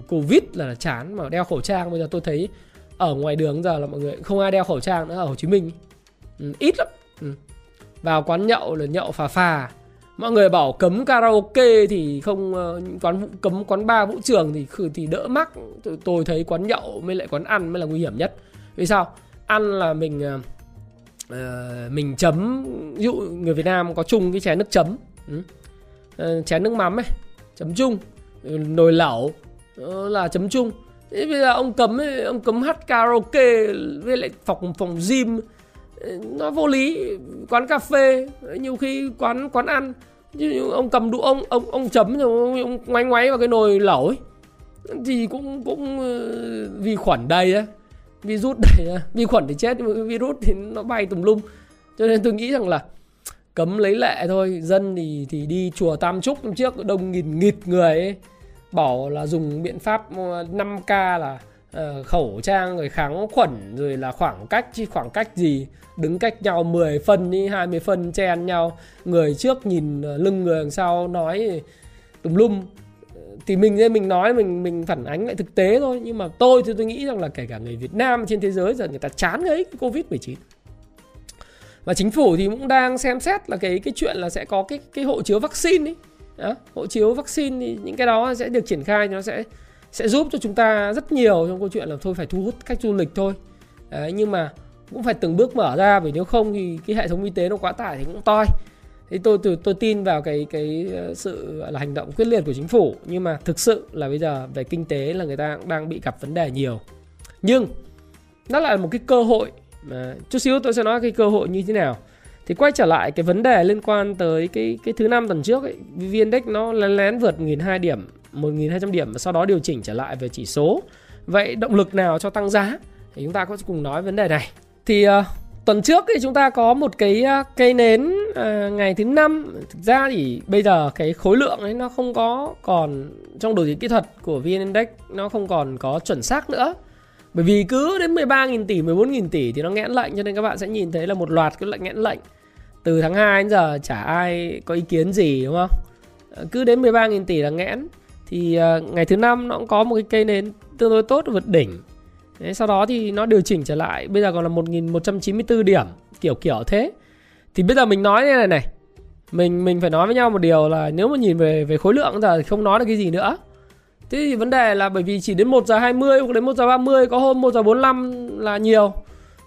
covid là chán. Mà đeo khẩu trang bây giờ tôi thấy ở ngoài đường giờ là mọi người không ai đeo khẩu trang nữa ở Hồ Chí Minh. Ừ, ít lắm. Ừ. vào quán nhậu là nhậu phà phà mọi người bảo cấm karaoke thì không ờ, quán cấm quán bar vũ trường thì thì đỡ mắc. Tôi, tôi thấy quán nhậu mới lại quán ăn mới là nguy hiểm nhất. Vì sao? Ăn là mình uh, mình chấm. Ví dụ người Việt Nam có chung cái chén nước chấm uh, chén nước mắm ấy chấm chung ừ, nồi lẩu uh, là chấm chung. Thế bây giờ ông cấm ấy, ông cấm hát karaoke với lại phòng phòng gym ừ, nó vô lý. Quán cà phê nhiều khi quán quán ăn ông cầm đũa, ông ông ông chấm rồi ông ngoáy ngoáy vào cái nồi lẩu ấy. Thì cũng cũng ờ, vi khuẩn đầy á. Virus đầy á. Vi khuẩn thì chết, nhưng mà virus thì nó bay tùm lum. Cho nên tôi nghĩ rằng là cấm lấy lệ thôi. Dân thì thì đi chùa tam trúc trước, đông nghìn nghịt người ấy. Bảo là dùng biện pháp ờ, 5k là uh, khẩu trang rồi kháng khuẩn rồi là khoảng cách chứ khoảng cách gì? Đứng cách nhau 10 phân đi 20 phân chen nhau. Người trước nhìn ờ, lưng người đằng sau nói tùm lum. Ờ, thì mình nên mình nói mình mình phản ánh lại thực tế thôi. Nhưng mà tôi thì tôi nghĩ rằng là kể cả người Việt Nam trên thế giới giờ người ta chán cái Covid 19 và chính phủ thì cũng đang xem xét là cái cái chuyện là sẽ có cái cái hộ chiếu vaccine ấy. Đó, hộ chiếu vaccine thì những cái đó sẽ được triển khai nó sẽ sẽ giúp cho chúng ta rất nhiều trong câu chuyện là thôi phải thu hút khách du lịch thôi. Đấy, nhưng mà cũng phải từng bước mở ra vì nếu không thì cái hệ thống y tế nó quá tải thì cũng toi. Thì tôi tôi tôi tin vào cái cái ờ, sự là hành động quyết liệt của chính phủ. Nhưng mà thực sự là bây giờ về kinh tế là người ta cũng đang bị gặp vấn đề nhiều. Nhưng nó là một cái cơ hội mà chút xíu tôi sẽ nói cái cơ hội như thế nào. Thì quay trở lại cái vấn đề liên quan tới cái cái thứ năm tuần trước ấy, VN Index nó lén lén vượt 1.200 điểm. 1.200 điểm và sau đó điều chỉnh trở lại về chỉ số. Vậy động lực nào cho tăng giá? Thì chúng ta có cùng nói vấn đề này. Thì uh, tuần trước thì chúng ta có một cái uh, cây nến uh, ngày thứ năm. Thực ra thì bây giờ cái khối lượng ấy nó không có còn trong đồ thị kỹ thuật của VN Index nó không còn có chuẩn xác nữa. Bởi vì cứ đến 13.000 tỷ, 14.000 tỷ thì nó nghẽn lệnh cho nên các bạn sẽ nhìn thấy là một loạt cái lệnh nghẽn lệnh. Từ tháng 2 đến giờ chả ai có ý kiến gì đúng không? Cứ đến 13.000 tỷ là nghẽn thì uh, ngày thứ năm nó cũng có một cái cây nến tương đối tốt vượt đỉnh. Đấy, sau đó thì nó điều chỉnh trở lại, bây giờ còn là 1.194 điểm, kiểu kiểu thế. Thì bây giờ mình nói như này này, mình mình phải nói với nhau một điều là nếu mà nhìn về về khối lượng giờ thì không nói được cái gì nữa Thế thì vấn đề là bởi vì chỉ đến 1 giờ 20 hoặc đến 1 giờ 30 có hôm 1 giờ 45 là nhiều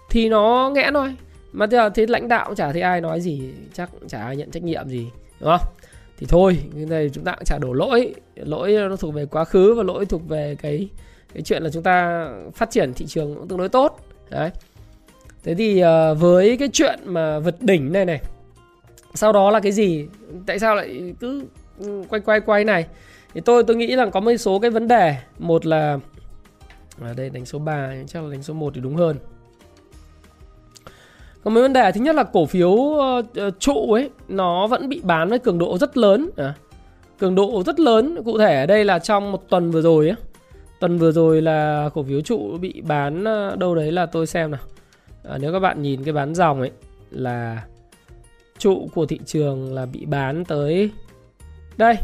thì nó nghẽn thôi. Mà giờ thế lãnh đạo cũng chả thấy ai nói gì, chắc chả ai nhận trách nhiệm gì, đúng không? Thì thôi, cái này chúng ta cũng chả đổ lỗi, lỗi nó thuộc về quá khứ và lỗi thuộc về cái cái chuyện là chúng ta phát triển thị trường cũng tương đối tốt. Đấy. Thế thì ờ, với cái chuyện mà vượt đỉnh này này sau đó là cái gì? Tại sao lại cứ ừ, quay quay quay này? Thì tôi tôi nghĩ là có một số cái vấn đề. Một là ở đây đánh số 3 chắc là đánh số 1 thì đúng hơn còn mấy vấn đề thứ nhất là cổ phiếu uh, trụ ấy nó vẫn bị bán với cường độ rất lớn. À, cường độ rất lớn cụ thể ở đây là trong một tuần vừa rồi ấy tuần vừa rồi là cổ phiếu trụ bị bán ờ, đâu đấy là tôi xem nào. À, nếu các bạn nhìn cái bán dòng ấy là trụ của thị trường là bị bán tới đây.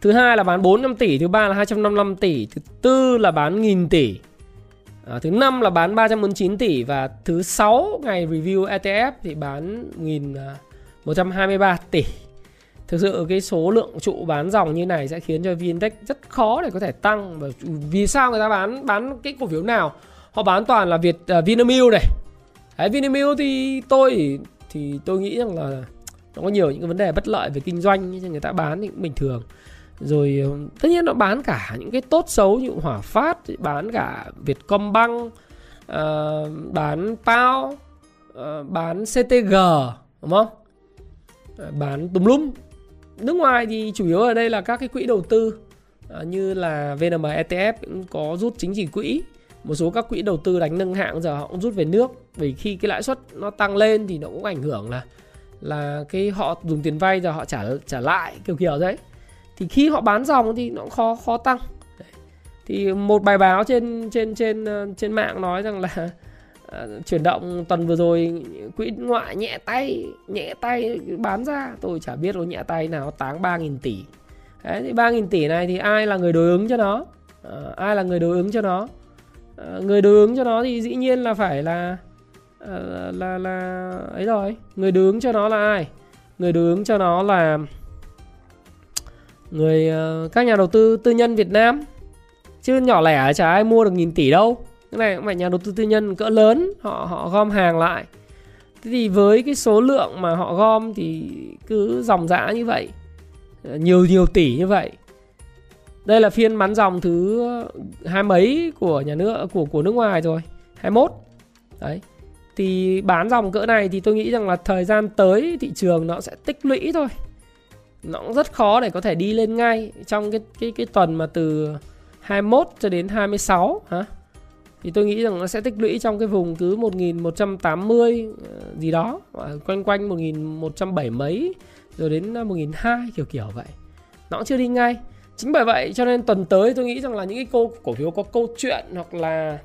Thứ hai là bán 400 tỷ, thứ ba là 255 tỷ, thứ tư là bán 1000 tỷ. À, thứ năm là bán 349 tỷ và thứ sáu ngày review ETF thì bán 1123 à, ờ, tỷ. Thực sự cái số lượng trụ bán dòng như này sẽ khiến cho VNTech rất khó để có thể tăng và vì sao người ta bán bán cái cổ phiếu nào? Họ bán toàn là Việt uh, Vinamilk này. Đấy, Vinamilk thì tôi thì tôi nghĩ rằng là nó có nhiều những cái vấn đề bất lợi về kinh doanh nhưng người ta bán thì cũng bình thường rồi ờ, tất nhiên nó bán cả những cái tốt xấu như Hỏa Phát bán cả Vietcombank uh, bán Pao uh, ờ, bán CTG đúng không? Uh, bán tùm lum. Nước ngoài thì chủ yếu ở đây là các cái quỹ đầu tư uh, như là VNM ETF cũng có rút chính trị quỹ. Một số các quỹ đầu tư đánh nâng hạng giờ họ cũng rút về nước. Vì khi cái lãi suất nó tăng lên thì nó cũng ảnh hưởng là là cái họ dùng tiền vay giờ họ trả trả lại kiểu kiểu đấy thì khi họ bán dòng thì nó khó khó tăng. Thì một bài báo trên trên trên ờ, trên mạng nói rằng là uh, chuyển động tuần vừa rồi quỹ ngoại nhẹ tay nhẹ tay bán ra. Tôi chả biết nó nhẹ tay nào táng 3.000 tỷ. Đấy, thì 3.000 tỷ này thì ai là người đối ứng cho nó? Uh, ai là người đối ứng cho nó? Uh, người đối ứng cho nó thì dĩ nhiên là phải là là là ấy rồi. Người đối ứng cho nó là ai? Người đối ứng cho nó là người ờ, các nhà đầu tư tư nhân Việt Nam. Chứ nhỏ lẻ chả ai mua được nghìn tỷ đâu. Cái này cũng phải nhà đầu tư tư nhân cỡ lớn, họ họ gom hàng lại. Thế thì với cái số lượng mà họ gom thì cứ dòng dã như vậy ờ, nhiều nhiều tỷ như vậy. Đây là phiên bán dòng thứ hai mấy của nhà nước, của của nước ngoài rồi 21 đấy. Thì bán dòng cỡ này thì tôi nghĩ rằng là thời gian tới thị trường nó sẽ tích lũy thôi nó cũng rất khó để có thể đi lên ngay trong cái cái cái tuần mà từ 21 cho đến 26 hả? Thì tôi nghĩ rằng nó sẽ tích lũy trong cái vùng cứ 1180 ờ, gì đó, quanh quanh 1170 mấy rồi đến ờ, 1200 kiểu kiểu vậy. Nó cũng chưa đi ngay. chính bởi vậy cho nên tuần tới tôi nghĩ rằng là những cái cô cổ phiếu có câu chuyện hoặc là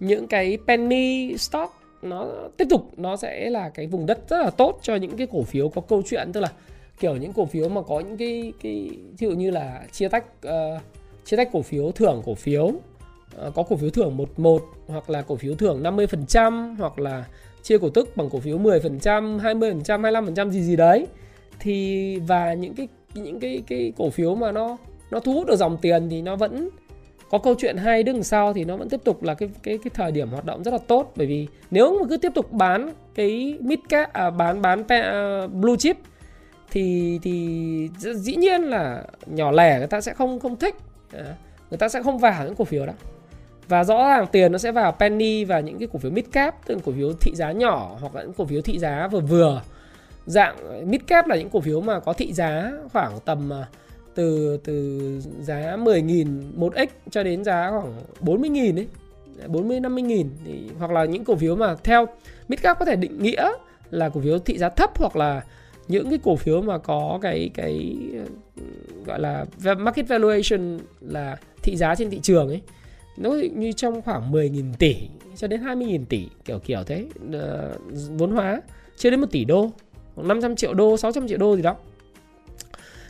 những cái penny stock nó tiếp tục nó sẽ là cái vùng đất rất là tốt cho những cái cổ phiếu có câu chuyện tức là kiểu những cổ phiếu mà có những cái cái ví dụ như là chia tách uh, chia tách cổ phiếu thưởng cổ phiếu uh, có cổ phiếu thưởng 11 hoặc là cổ phiếu thưởng 50% hoặc là chia cổ tức bằng cổ phiếu 10%, 20%, 25% gì gì đấy. Thì và những cái những cái cái cổ phiếu mà nó nó thu hút được dòng tiền thì nó vẫn có câu chuyện hay đứng sau thì nó vẫn tiếp tục là cái cái cái thời điểm hoạt động rất là tốt bởi vì nếu mà cứ tiếp tục bán cái mid cap à, bán bán uh, blue chip thì thì dĩ nhiên là nhỏ lẻ người ta sẽ không không thích. Ờ, người ta sẽ không vào những cổ phiếu đó. Và rõ ràng tiền nó sẽ vào penny và những cái cổ phiếu mid cap, tức là cổ phiếu thị giá nhỏ hoặc là những cổ phiếu thị giá vừa vừa. Dạng mid cap là những cổ phiếu mà có thị giá khoảng tầm ờ, từ từ giá 10.000 một x cho đến giá khoảng 40.000 ấy. 40 50.000 thì, hoặc là những cổ phiếu mà theo mid cap có thể định nghĩa là cổ phiếu thị giá thấp hoặc là những cái cổ phiếu mà có cái cái gọi là market valuation là thị giá trên thị trường ấy nó như trong khoảng 10.000 tỷ cho đến 20.000 tỷ kiểu kiểu thế ờ, vốn hóa chưa đến 1 tỷ đô 500 triệu đô 600 triệu đô gì đó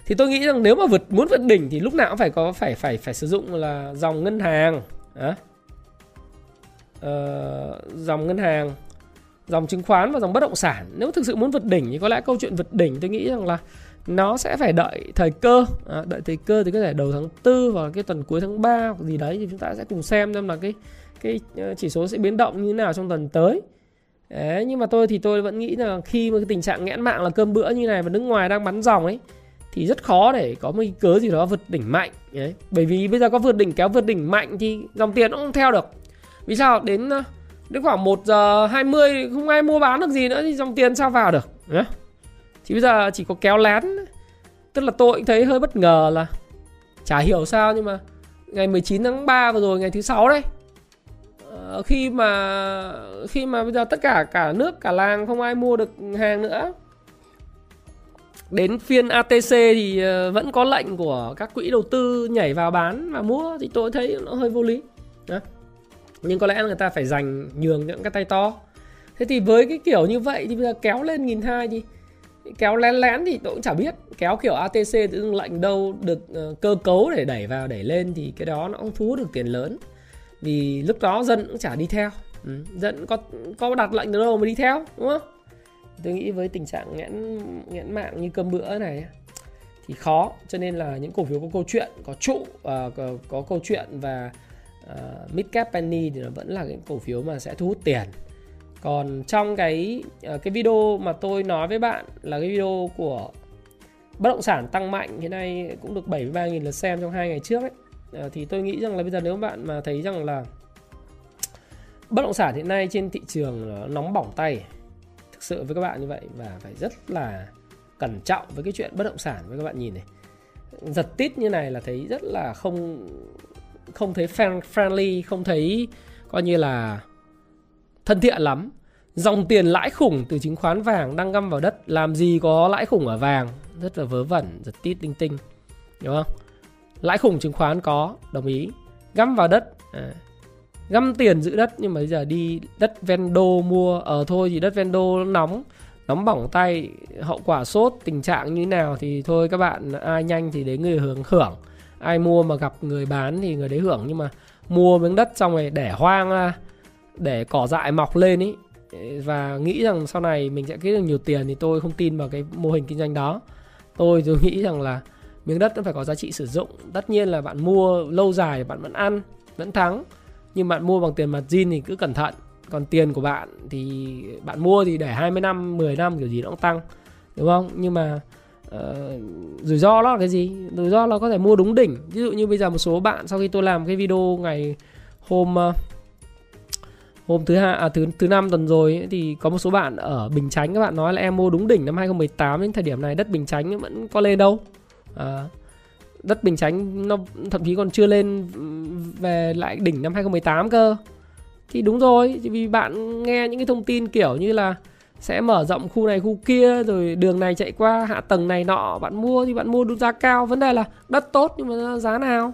thì tôi nghĩ rằng nếu mà vượt muốn vượt đỉnh thì lúc nào cũng phải có phải phải phải sử dụng là dòng ngân hàng à? uh, dòng ngân hàng dòng chứng khoán và dòng bất động sản. Nếu thực sự muốn vượt đỉnh thì có lẽ câu chuyện vượt đỉnh tôi nghĩ rằng là nó sẽ phải đợi thời cơ. À, đợi thời cơ thì có thể đầu tháng tư hoặc cái tuần cuối tháng 3 hoặc gì đấy thì chúng ta sẽ cùng xem xem là cái cái ờ, chỉ số sẽ biến động như thế nào trong tuần tới. Đấy, nhưng mà tôi thì tôi vẫn nghĩ là khi mà cái tình trạng nghẽn mạng là cơm bữa như này và nước ngoài đang bắn dòng ấy thì rất khó để có một cái cớ gì đó vượt đỉnh mạnh. Đấy. bởi vì bây giờ có vượt đỉnh kéo vượt đỉnh mạnh thì dòng tiền nó không theo được. Vì sao? Đến ờ, đến khoảng 1 giờ 20 không ai mua bán được gì nữa, thì dòng tiền sao vào được? Nhá thì bây giờ chỉ có kéo lén. Tức là tôi cũng thấy hơi bất ngờ là chả hiểu sao nhưng mà ngày 19 tháng 3 vừa rồi, ngày thứ sáu đây ờ, khi mà khi mà bây giờ tất cả cả nước, cả làng không ai mua được hàng nữa. Đến phiên ATC thì ờ, vẫn có lệnh của các quỹ đầu tư nhảy vào bán và mua, thì tôi thấy nó hơi vô lý. Đó nhưng có lẽ người ta phải dành nhường những cái tay to. Thế thì với cái kiểu như vậy thì bây giờ kéo lên nghìn hai thì kéo lén lén thì tôi cũng chả biết. Kéo kiểu ATC tự dưng lệnh đâu được ờ, cơ cấu để đẩy vào đẩy lên thì cái đó nó cũng thu hút được tiền lớn. Vì lúc đó dân cũng chả đi theo. Ừ. dân có có đặt lệnh từ đâu mà đi theo đúng không? Tôi nghĩ với tình trạng nghẽn nghẽn mạng như cơm bữa này thì khó. Cho nên là những cổ phiếu có câu chuyện có trụ uh, có, có câu chuyện và Ờ, uh, midcap penny thì nó vẫn là cái cổ phiếu mà sẽ thu hút tiền. Còn trong cái uh, cái video mà tôi nói với bạn là cái video của bất động sản tăng mạnh hiện nay cũng được 73.000 lượt xem trong hai ngày trước ấy. Uh, thì tôi nghĩ rằng là bây giờ nếu bạn mà thấy rằng là bất động sản hiện nay trên thị trường nó nóng bỏng tay thực sự với các bạn như vậy và phải rất là cẩn trọng với cái chuyện bất động sản với các bạn nhìn này. Giật tít như này là thấy rất là không không thấy friendly không thấy coi như là thân thiện lắm. Dòng tiền lãi khủng từ chứng khoán vàng đang găm vào đất làm gì có lãi khủng ở vàng? Rất là vớ vẩn giật tít tinh tinh đúng không? Lãi khủng chứng khoán có đồng ý. Găm vào đất à. găm tiền giữ đất nhưng mà bây giờ đi đất vendo mua ở à, thôi thì đất vendo nóng nóng bỏng tay hậu quả sốt tình trạng như nào thì thôi các bạn ai nhanh thì đến người hưởng hưởng ai mua mà gặp người bán thì người đấy hưởng. Nhưng mà mua miếng đất xong rồi để hoang ra để cỏ dại mọc lên ý. Và nghĩ rằng sau này mình sẽ kiếm được nhiều tiền thì tôi không tin vào cái mô hình kinh doanh đó. Tôi tôi nghĩ rằng là miếng đất nó phải có giá trị sử dụng. Tất nhiên là bạn mua lâu dài bạn vẫn ăn, vẫn thắng. Nhưng bạn mua bằng tiền mặt zin thì cứ cẩn thận. Còn tiền của bạn thì bạn mua thì để 20 năm 10 năm kiểu gì nó cũng tăng, đúng không? Nhưng mà uh, rủi ro đó là cái gì? Rủi ro là có thể mua đúng đỉnh. Ví dụ như bây giờ một số bạn sau khi tôi làm cái video ngày hôm uh, hôm thứ hai à, thứ thứ năm tuần rồi ấy, thì có một số bạn ở Bình Chánh các bạn nói là em mua đúng đỉnh năm 2018 đến thời điểm này đất Bình Chánh vẫn có lên đâu. À, đất Bình Chánh nó thậm chí còn chưa lên về lại đỉnh năm 2018 cơ. Thì đúng rồi vì bạn nghe những cái thông tin kiểu như là sẽ mở rộng khu này khu kia, rồi đường này chạy qua, hạ tầng này nọ, bạn mua thì bạn mua được giá cao. Vấn đề là đất tốt nhưng mà giá nào?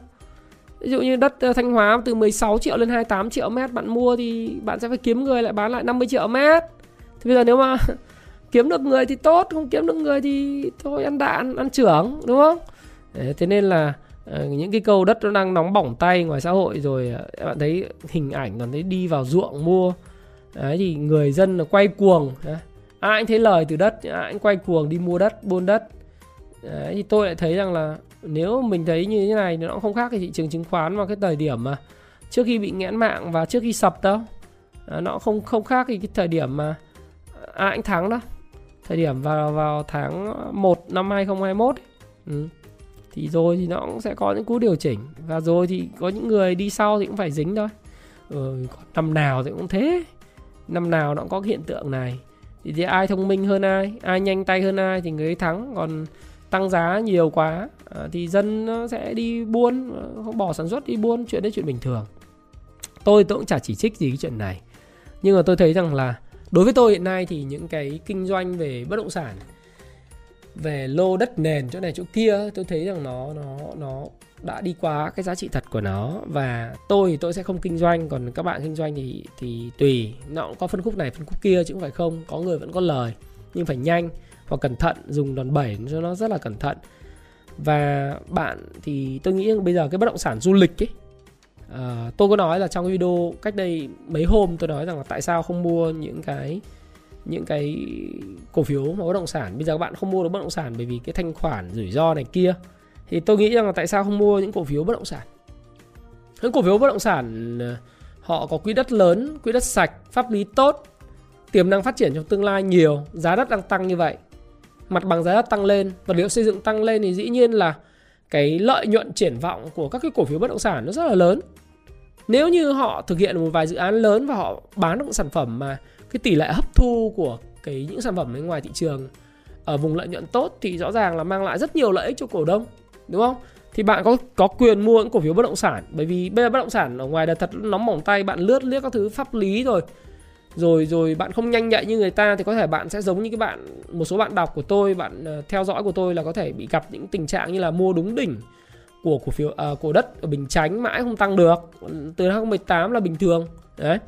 Ví dụ như đất ờ, Thanh Hóa từ 16 triệu lên 28 triệu mét, bạn mua thì bạn sẽ phải kiếm người lại bán lại 50 triệu mét. Thì bây giờ nếu mà kiếm được người thì tốt, không kiếm được người thì thôi, ăn đạn, ăn trưởng đúng không? Thế nên là ờ, những cái câu đất nó đang nóng bỏng tay ngoài xã hội rồi ờ, bạn thấy hình ảnh còn thấy đi vào ruộng mua đấy thì người dân là quay cuồng ai anh thấy lời từ đất ai anh quay cuồng đi mua đất buôn đất. Đấy thì tôi lại thấy rằng là nếu mình thấy như thế này nó cũng không khác cái thị trường chứng khoán vào cái thời điểm mà trước khi bị nghẽn mạng và trước khi sập đâu. À, nó không không khác thì cái thời điểm mà ai anh thắng đó. Thời điểm vào vào tháng 1 năm 2021 ấy. Ừ. thì rồi thì nó cũng sẽ có những cú điều chỉnh và rồi thì có những người đi sau thì cũng phải dính thôi. Ừ, còn năm nào thì cũng thế năm nào nó cũng có hiện tượng này. Thì, thì ai thông minh hơn ai ai nhanh tay hơn ai thì người ấy thắng. Còn tăng giá nhiều quá à, thì dân nó sẽ đi buôn không bỏ sản xuất đi buôn chuyện đấy chuyện bình thường. Tôi tôi cũng chả chỉ trích gì cái chuyện này. Nhưng mà tôi thấy rằng là đối với tôi hiện nay thì những cái kinh doanh về bất động sản về lô đất nền chỗ này chỗ kia tôi thấy rằng nó nó nó đã đi quá cái giá trị thật của nó. Và tôi thì tôi sẽ không kinh doanh còn các bạn kinh doanh thì thì tùy. Nó cũng có phân khúc này phân khúc kia chứ không phải không. Có người vẫn có lời nhưng phải nhanh hoặc cẩn thận dùng đòn bẩy cho nó rất là cẩn thận. Và bạn thì tôi nghĩ bây giờ cái bất động sản du lịch ấy uh, tôi có nói là trong cái video cách đây mấy hôm tôi nói rằng là tại sao không mua những cái những cái cổ phiếu mà bất động sản. Bây giờ các bạn không mua được bất động sản bởi vì cái thanh khoản rủi ro này kia thì tôi nghĩ rằng là tại sao không mua những cổ phiếu bất động sản? Những cổ phiếu bất động sản ờ, họ có quỹ đất lớn, quỹ đất sạch, pháp lý tốt, tiềm năng phát triển trong tương lai nhiều, giá đất đang tăng như vậy. Mặt bằng giá đất tăng lên, vật liệu xây dựng tăng lên thì dĩ nhiên là cái lợi nhuận triển vọng của các cái cổ phiếu bất động sản nó rất là lớn. Nếu như họ thực hiện một vài dự án lớn và họ bán được sản phẩm mà cái tỷ lệ hấp thu của cái những sản phẩm bên ngoài thị trường ở vùng lợi nhuận tốt thì rõ ràng là mang lại rất nhiều lợi ích cho cổ đông đúng không? Thì bạn có có quyền mua những cổ phiếu bất động sản. Bởi vì bây giờ bất động sản ở ngoài là thật nóng mỏng tay bạn lướt liếc các thứ pháp lý rồi. Rồi rồi bạn không nhanh nhạy như người ta thì có thể bạn sẽ giống như cái bạn một số bạn đọc của tôi bạn uh, theo dõi của tôi là có thể bị gặp những tình trạng như là mua đúng đỉnh của cổ phiếu ờ, uh, của đất ở Bình Chánh mãi không tăng được. Từ 2018 là bình thường. Đấy.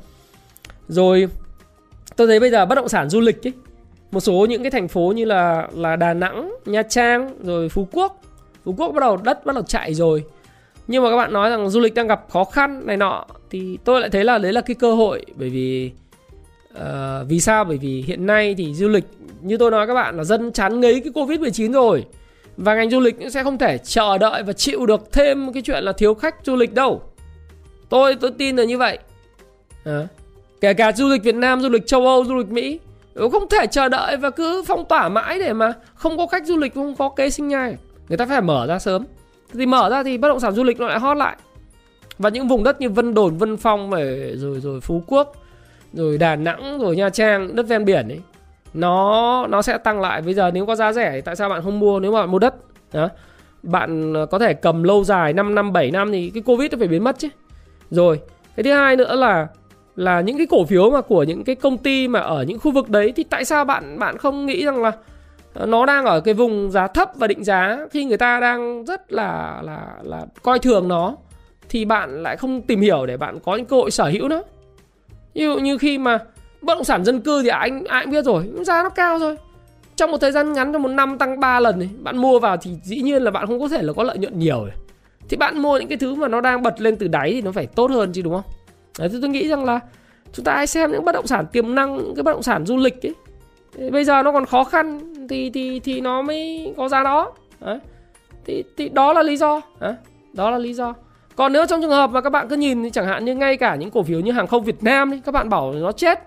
Rồi tôi thấy bây giờ bất động sản du lịch ấy một số những cái thành phố như là là Đà Nẵng Nha Trang rồi Phú Quốc Phú Quốc bắt đầu đất bắt đầu chạy rồi. Nhưng mà các bạn nói rằng du lịch đang gặp khó khăn này nọ thì tôi lại thấy là đấy là cái cơ hội bởi vì uh, vì sao? Bởi vì hiện nay thì du lịch như tôi nói các bạn là dân chán ngấy cái covid 19 rồi. Và ngành du lịch sẽ không thể chờ đợi và chịu được thêm cái chuyện là thiếu khách du lịch đâu. Tôi tôi tin là như vậy. À, kể cả du lịch Việt Nam du lịch châu Âu du lịch Mỹ cũng không thể chờ đợi và cứ phong tỏa mãi để mà không có khách du lịch không có kế sinh nhai người ta phải mở ra sớm thì mở ra thì bất động sản du lịch nó lại hot lại và những vùng đất như Vân Đồn, Vân Phong rồi rồi rồi Phú Quốc, rồi Đà Nẵng, rồi Nha Trang, đất ven biển ấy nó nó sẽ tăng lại. Bây giờ nếu có giá rẻ thì tại sao bạn không mua nếu mà bạn mua đất? Đó. Bạn ờ, có thể cầm lâu dài 5 năm 7 năm thì cái Covid nó phải biến mất chứ. Rồi, cái thứ hai nữa là là những cái cổ phiếu mà của những cái công ty mà ở những khu vực đấy thì tại sao bạn bạn không nghĩ rằng là nó đang ở cái vùng giá thấp và định giá. Khi người ta đang rất là là là coi thường nó thì bạn lại không tìm hiểu để bạn có những cơ hội sở hữu nó ví dụ như khi mà bất động sản dân cư thì anh ai cũng biết rồi giá nó cao rồi trong một thời gian ngắn trong một năm tăng 3 lần này bạn mua vào thì dĩ nhiên là bạn không có thể là có lợi nhuận nhiều này. thì bạn mua những cái thứ mà nó đang bật lên từ đáy thì nó phải tốt hơn chứ đúng không? Đấy, thì tôi nghĩ rằng là chúng ta hãy xem những bất động sản tiềm năng những cái bất động sản du lịch ấy bây giờ nó còn khó khăn thì thì thì nó mới có giá đó. Đấy. thì thì đó là lý do. Đấy. đó là lý do. Còn nếu trong trường hợp mà các bạn cứ nhìn thì chẳng hạn như ngay cả những cổ phiếu như hàng không Việt Nam đi, các bạn bảo nó chết.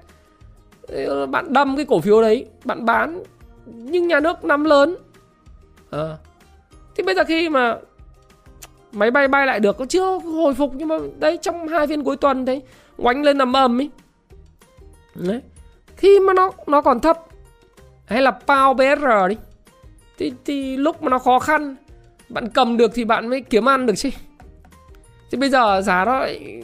Bạn đâm cái cổ phiếu đấy, bạn bán, nhưng nhà nước nắm lớn. À. thì bây giờ khi mà máy bay bay lại được có chưa hồi phục nhưng mà đấy, trong hai phiên cuối tuần thấy oánh lên nằm ầm ấy đấy. Khi mà nó nó còn thấp hay là PAO BR đi. Thì, thì lúc mà nó khó khăn bạn cầm được thì bạn mới kiếm ăn được chứ. Thì bây giờ giá nó lại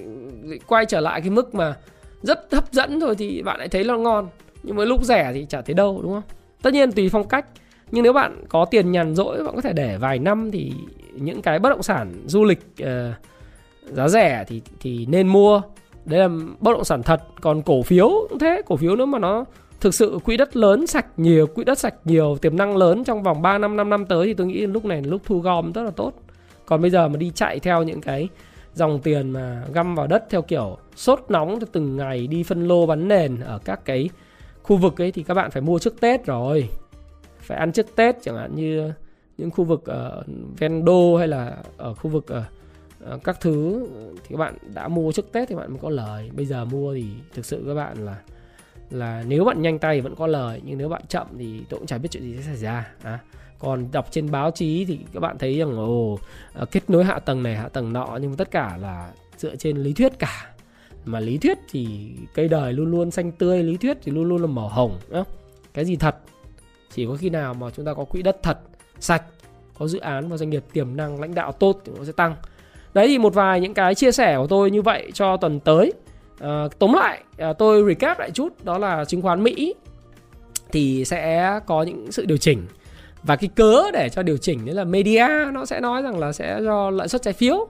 quay trở lại cái mức mà rất hấp dẫn rồi thì bạn lại thấy nó ngon. Nhưng mà lúc rẻ thì chả thấy đâu đúng không? Tất nhiên tùy phong cách. Nhưng nếu bạn có tiền nhàn rỗi bạn có thể để vài năm thì những cái bất động sản du lịch uh, giá rẻ thì thì nên mua. Đấy là bất động sản thật. Còn cổ phiếu cũng thế cổ phiếu nếu mà nó thực sự quỹ đất lớn sạch nhiều, quỹ đất sạch nhiều, tiềm năng lớn trong vòng 3 năm 5 năm tới thì tôi nghĩ lúc này là lúc thu gom rất là tốt. Còn bây giờ mà đi chạy theo những cái dòng tiền mà găm vào đất theo kiểu sốt nóng theo từng ngày đi phân lô bán nền ở các cái khu vực ấy thì các bạn phải mua trước Tết rồi. Phải ăn trước Tết chẳng hạn như những khu vực ở ven đô hay là ở khu vực ở ờ, các thứ thì các bạn đã mua trước Tết thì bạn mới có lời. Bây giờ mua thì thực sự các bạn là là nếu bạn nhanh tay vẫn có lời nhưng nếu bạn chậm thì tôi cũng chả biết chuyện gì sẽ xảy ra à, còn đọc trên báo chí thì các bạn thấy rằng ồ ờ, kết nối hạ tầng này hạ tầng nọ nhưng tất cả là dựa trên lý thuyết cả. Mà lý thuyết thì cây đời luôn luôn xanh tươi lý thuyết thì luôn luôn là màu hồng đó. cái gì thật? Chỉ có khi nào mà chúng ta có quỹ đất thật sạch có dự án và doanh nghiệp tiềm năng lãnh đạo tốt thì nó sẽ tăng. Đấy thì một vài những cái chia sẻ của tôi như vậy cho tuần tới à, tóm lại à, tôi recap lại chút đó là chứng khoán mỹ thì sẽ có những sự điều chỉnh. Và cái cớ để cho điều chỉnh đấy là media nó sẽ nói rằng là sẽ do lợi suất trái phiếu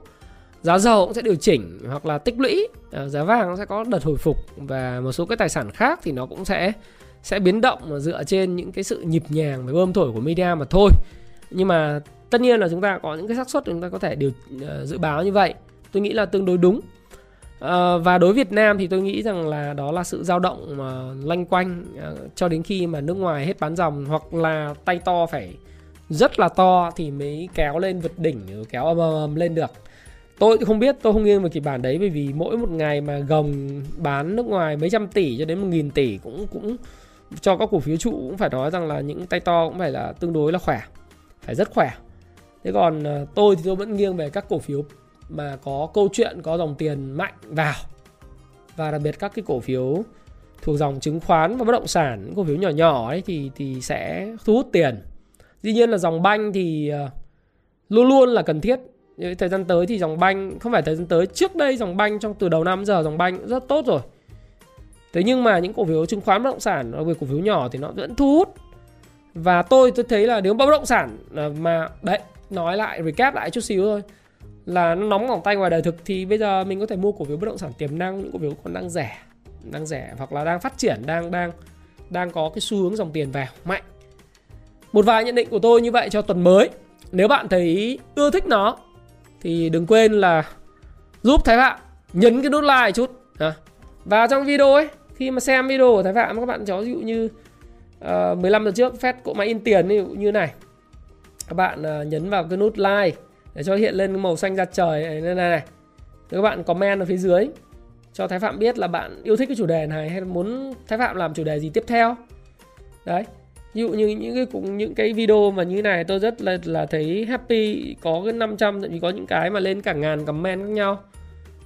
giá dầu cũng sẽ điều chỉnh hoặc là tích lũy à, giá vàng nó sẽ có đợt hồi phục và một số cái tài sản khác thì nó cũng sẽ sẽ biến động dựa trên những cái sự nhịp nhàng và bơm thổi của media mà thôi. Nhưng mà tất nhiên là chúng ta có những cái xác suất chúng ta có thể điều uh, dự báo như vậy. Tôi nghĩ là tương đối đúng. Ờ, và đối Việt Nam thì tôi nghĩ rằng là đó là sự dao động mà lanh quanh à, cho đến khi mà nước ngoài hết bán dòng hoặc là tay to phải rất là to thì mới kéo lên vượt đỉnh, kéo ầm ầm lên được. Tôi không biết, tôi không nghiêng về kịch bản đấy bởi vì mỗi một ngày mà gồng bán nước ngoài mấy trăm tỷ cho đến một nghìn tỷ cũng cũng cho các cổ phiếu trụ cũng phải nói rằng là những tay to cũng phải là tương đối là khỏe, phải rất khỏe. Thế còn ờ, tôi thì tôi vẫn nghiêng về các cổ phiếu mà có câu chuyện, có dòng tiền mạnh vào. Và đặc biệt các cái cổ phiếu thuộc dòng chứng khoán và bất động sản, những cổ phiếu nhỏ nhỏ ấy thì thì sẽ thu hút tiền. Dĩ nhiên là dòng banh thì ờ, luôn luôn là cần thiết. Thời gian tới thì dòng banh, không phải thời gian tới, trước đây dòng banh trong từ đầu năm giờ dòng banh rất tốt rồi. Thế nhưng mà những cổ phiếu chứng khoán bất động sản, đặc biệt cổ phiếu nhỏ thì nó vẫn thu hút. Và tôi tôi thấy là nếu bất động sản ờ, mà, đấy, nói lại, recap lại chút xíu thôi là nó nóng ngỏng tay ngoài đời thực thì bây giờ mình có thể mua cổ phiếu bất động sản tiềm năng những cổ phiếu còn đang rẻ đang rẻ hoặc là đang phát triển đang đang đang có cái xu hướng dòng tiền vào mạnh. Một vài nhận định của tôi như vậy cho tuần mới. Nếu bạn thấy ưa thích nó thì đừng quên là giúp Thái Phạm nhấn cái nút like chút và trong video ấy khi mà xem video của Thái Phạm các bạn cháu ví dụ như ờ, uh, 15 giờ trước phép cỗ máy in tiền ví dụ như này. Các bạn uh, nhấn vào cái nút like để cho hiện lên màu xanh da trời này này, này. các bạn comment ở phía dưới cho Thái Phạm biết là bạn yêu thích cái chủ đề này hay muốn Thái Phạm làm chủ đề gì tiếp theo. Đấy ví dụ như những cái cũng những cái video mà như này tôi rất là là thấy happy có cái 500 thậm chí có những cái mà lên cả ngàn comment khác nhau.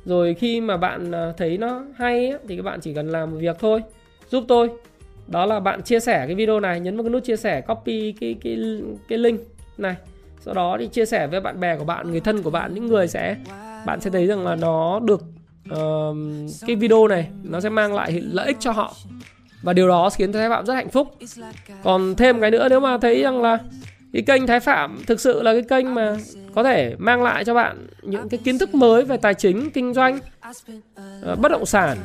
Rồi khi mà bạn à, thấy nó hay thì các bạn chỉ cần làm một việc thôi giúp tôi. Đó là bạn chia sẻ cái video này nhấn vào cái nút chia sẻ copy cái cái cái link này sau đó thì chia sẻ với bạn bè của bạn người thân của bạn những người sẽ bạn sẽ thấy rằng là nó được uh, cái video này nó sẽ mang lại lợi ích cho họ. Và điều đó khiến Thái Phạm rất hạnh phúc. Còn thêm cái nữa nếu mà thấy rằng là cái kênh Thái Phạm thực sự là cái kênh mà có thể mang lại cho bạn những cái kiến thức mới về tài chính kinh doanh uh, bất động sản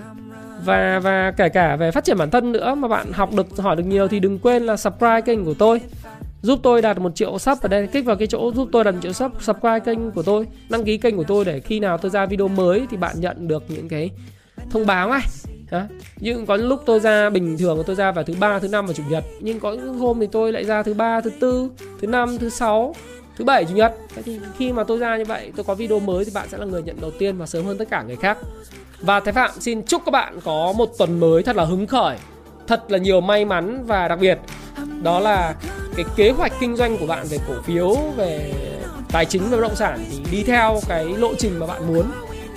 và và kể cả về phát triển bản thân nữa mà bạn học được hỏi được nhiều thì đừng quên là subscribe kênh của tôi giúp tôi đạt một triệu sub ở đây, kích vào cái chỗ giúp tôi đạt một triệu sub, subscribe kênh của tôi, đăng ký kênh của tôi để khi nào tôi ra video mới thì bạn nhận được những cái thông báo ấy. Đó. nhưng có lúc tôi ra bình thường, tôi ra vào thứ ba, thứ năm và chủ nhật. Nhưng có những hôm thì tôi lại ra thứ ba, thứ tư, thứ năm, thứ sáu, thứ bảy, chủ nhật. Thế thì khi mà tôi ra như vậy, tôi có video mới thì bạn sẽ là người nhận đầu tiên và sớm hơn tất cả người khác. Và thái phạm xin chúc các bạn có một tuần mới thật là hứng khởi, thật là nhiều may mắn và đặc biệt. Đó là cái kế hoạch kinh doanh của bạn về cổ phiếu về tài chính và bất động sản thì đi theo cái lộ trình mà bạn muốn.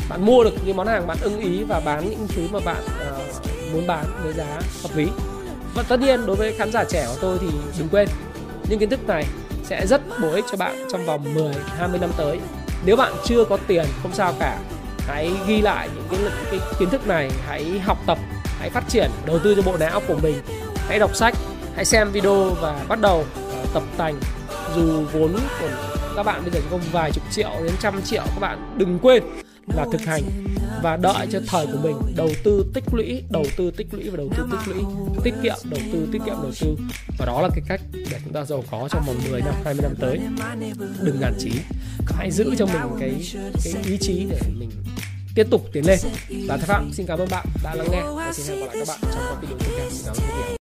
Bạn mua được những món hàng bạn ưng ý và bán những thứ mà bạn uh, muốn bán với giá hợp lý. Và tất nhiên đối với khán giả trẻ của tôi thì đừng quên những kiến thức này sẽ rất bổ ích cho bạn trong vòng 10 20 năm tới. Nếu bạn chưa có tiền không sao cả. Hãy ghi lại những cái, cái kiến thức này hãy học tập hãy hãy phát triển đầu tư cho bộ não của mình. Hãy đọc sách hãy xem video và bắt đầu à, tập tành. Dù vốn của các bạn bây giờ chỉ có vài chục triệu đến trăm triệu, các bạn đừng quên là thực hành và đợi cho thời của mình đầu tư tích lũy, đầu tư tích lũy và đầu tư tích lũy, tiết kiệm, đầu tư, tiết kiệm, đầu tư. Và đó là cái cách để chúng ta giàu có trong vòng 10 năm 20 năm tới. Đừng nản chí. Hãy giữ cho mình cái cái ý chí để mình tiếp tục tiến lên. Và thái phạm xin cảm ơn bạn đã lắng nghe. Và xin hẹn gặp lại các bạn trong các video tiếp theo. Xin cảm ơn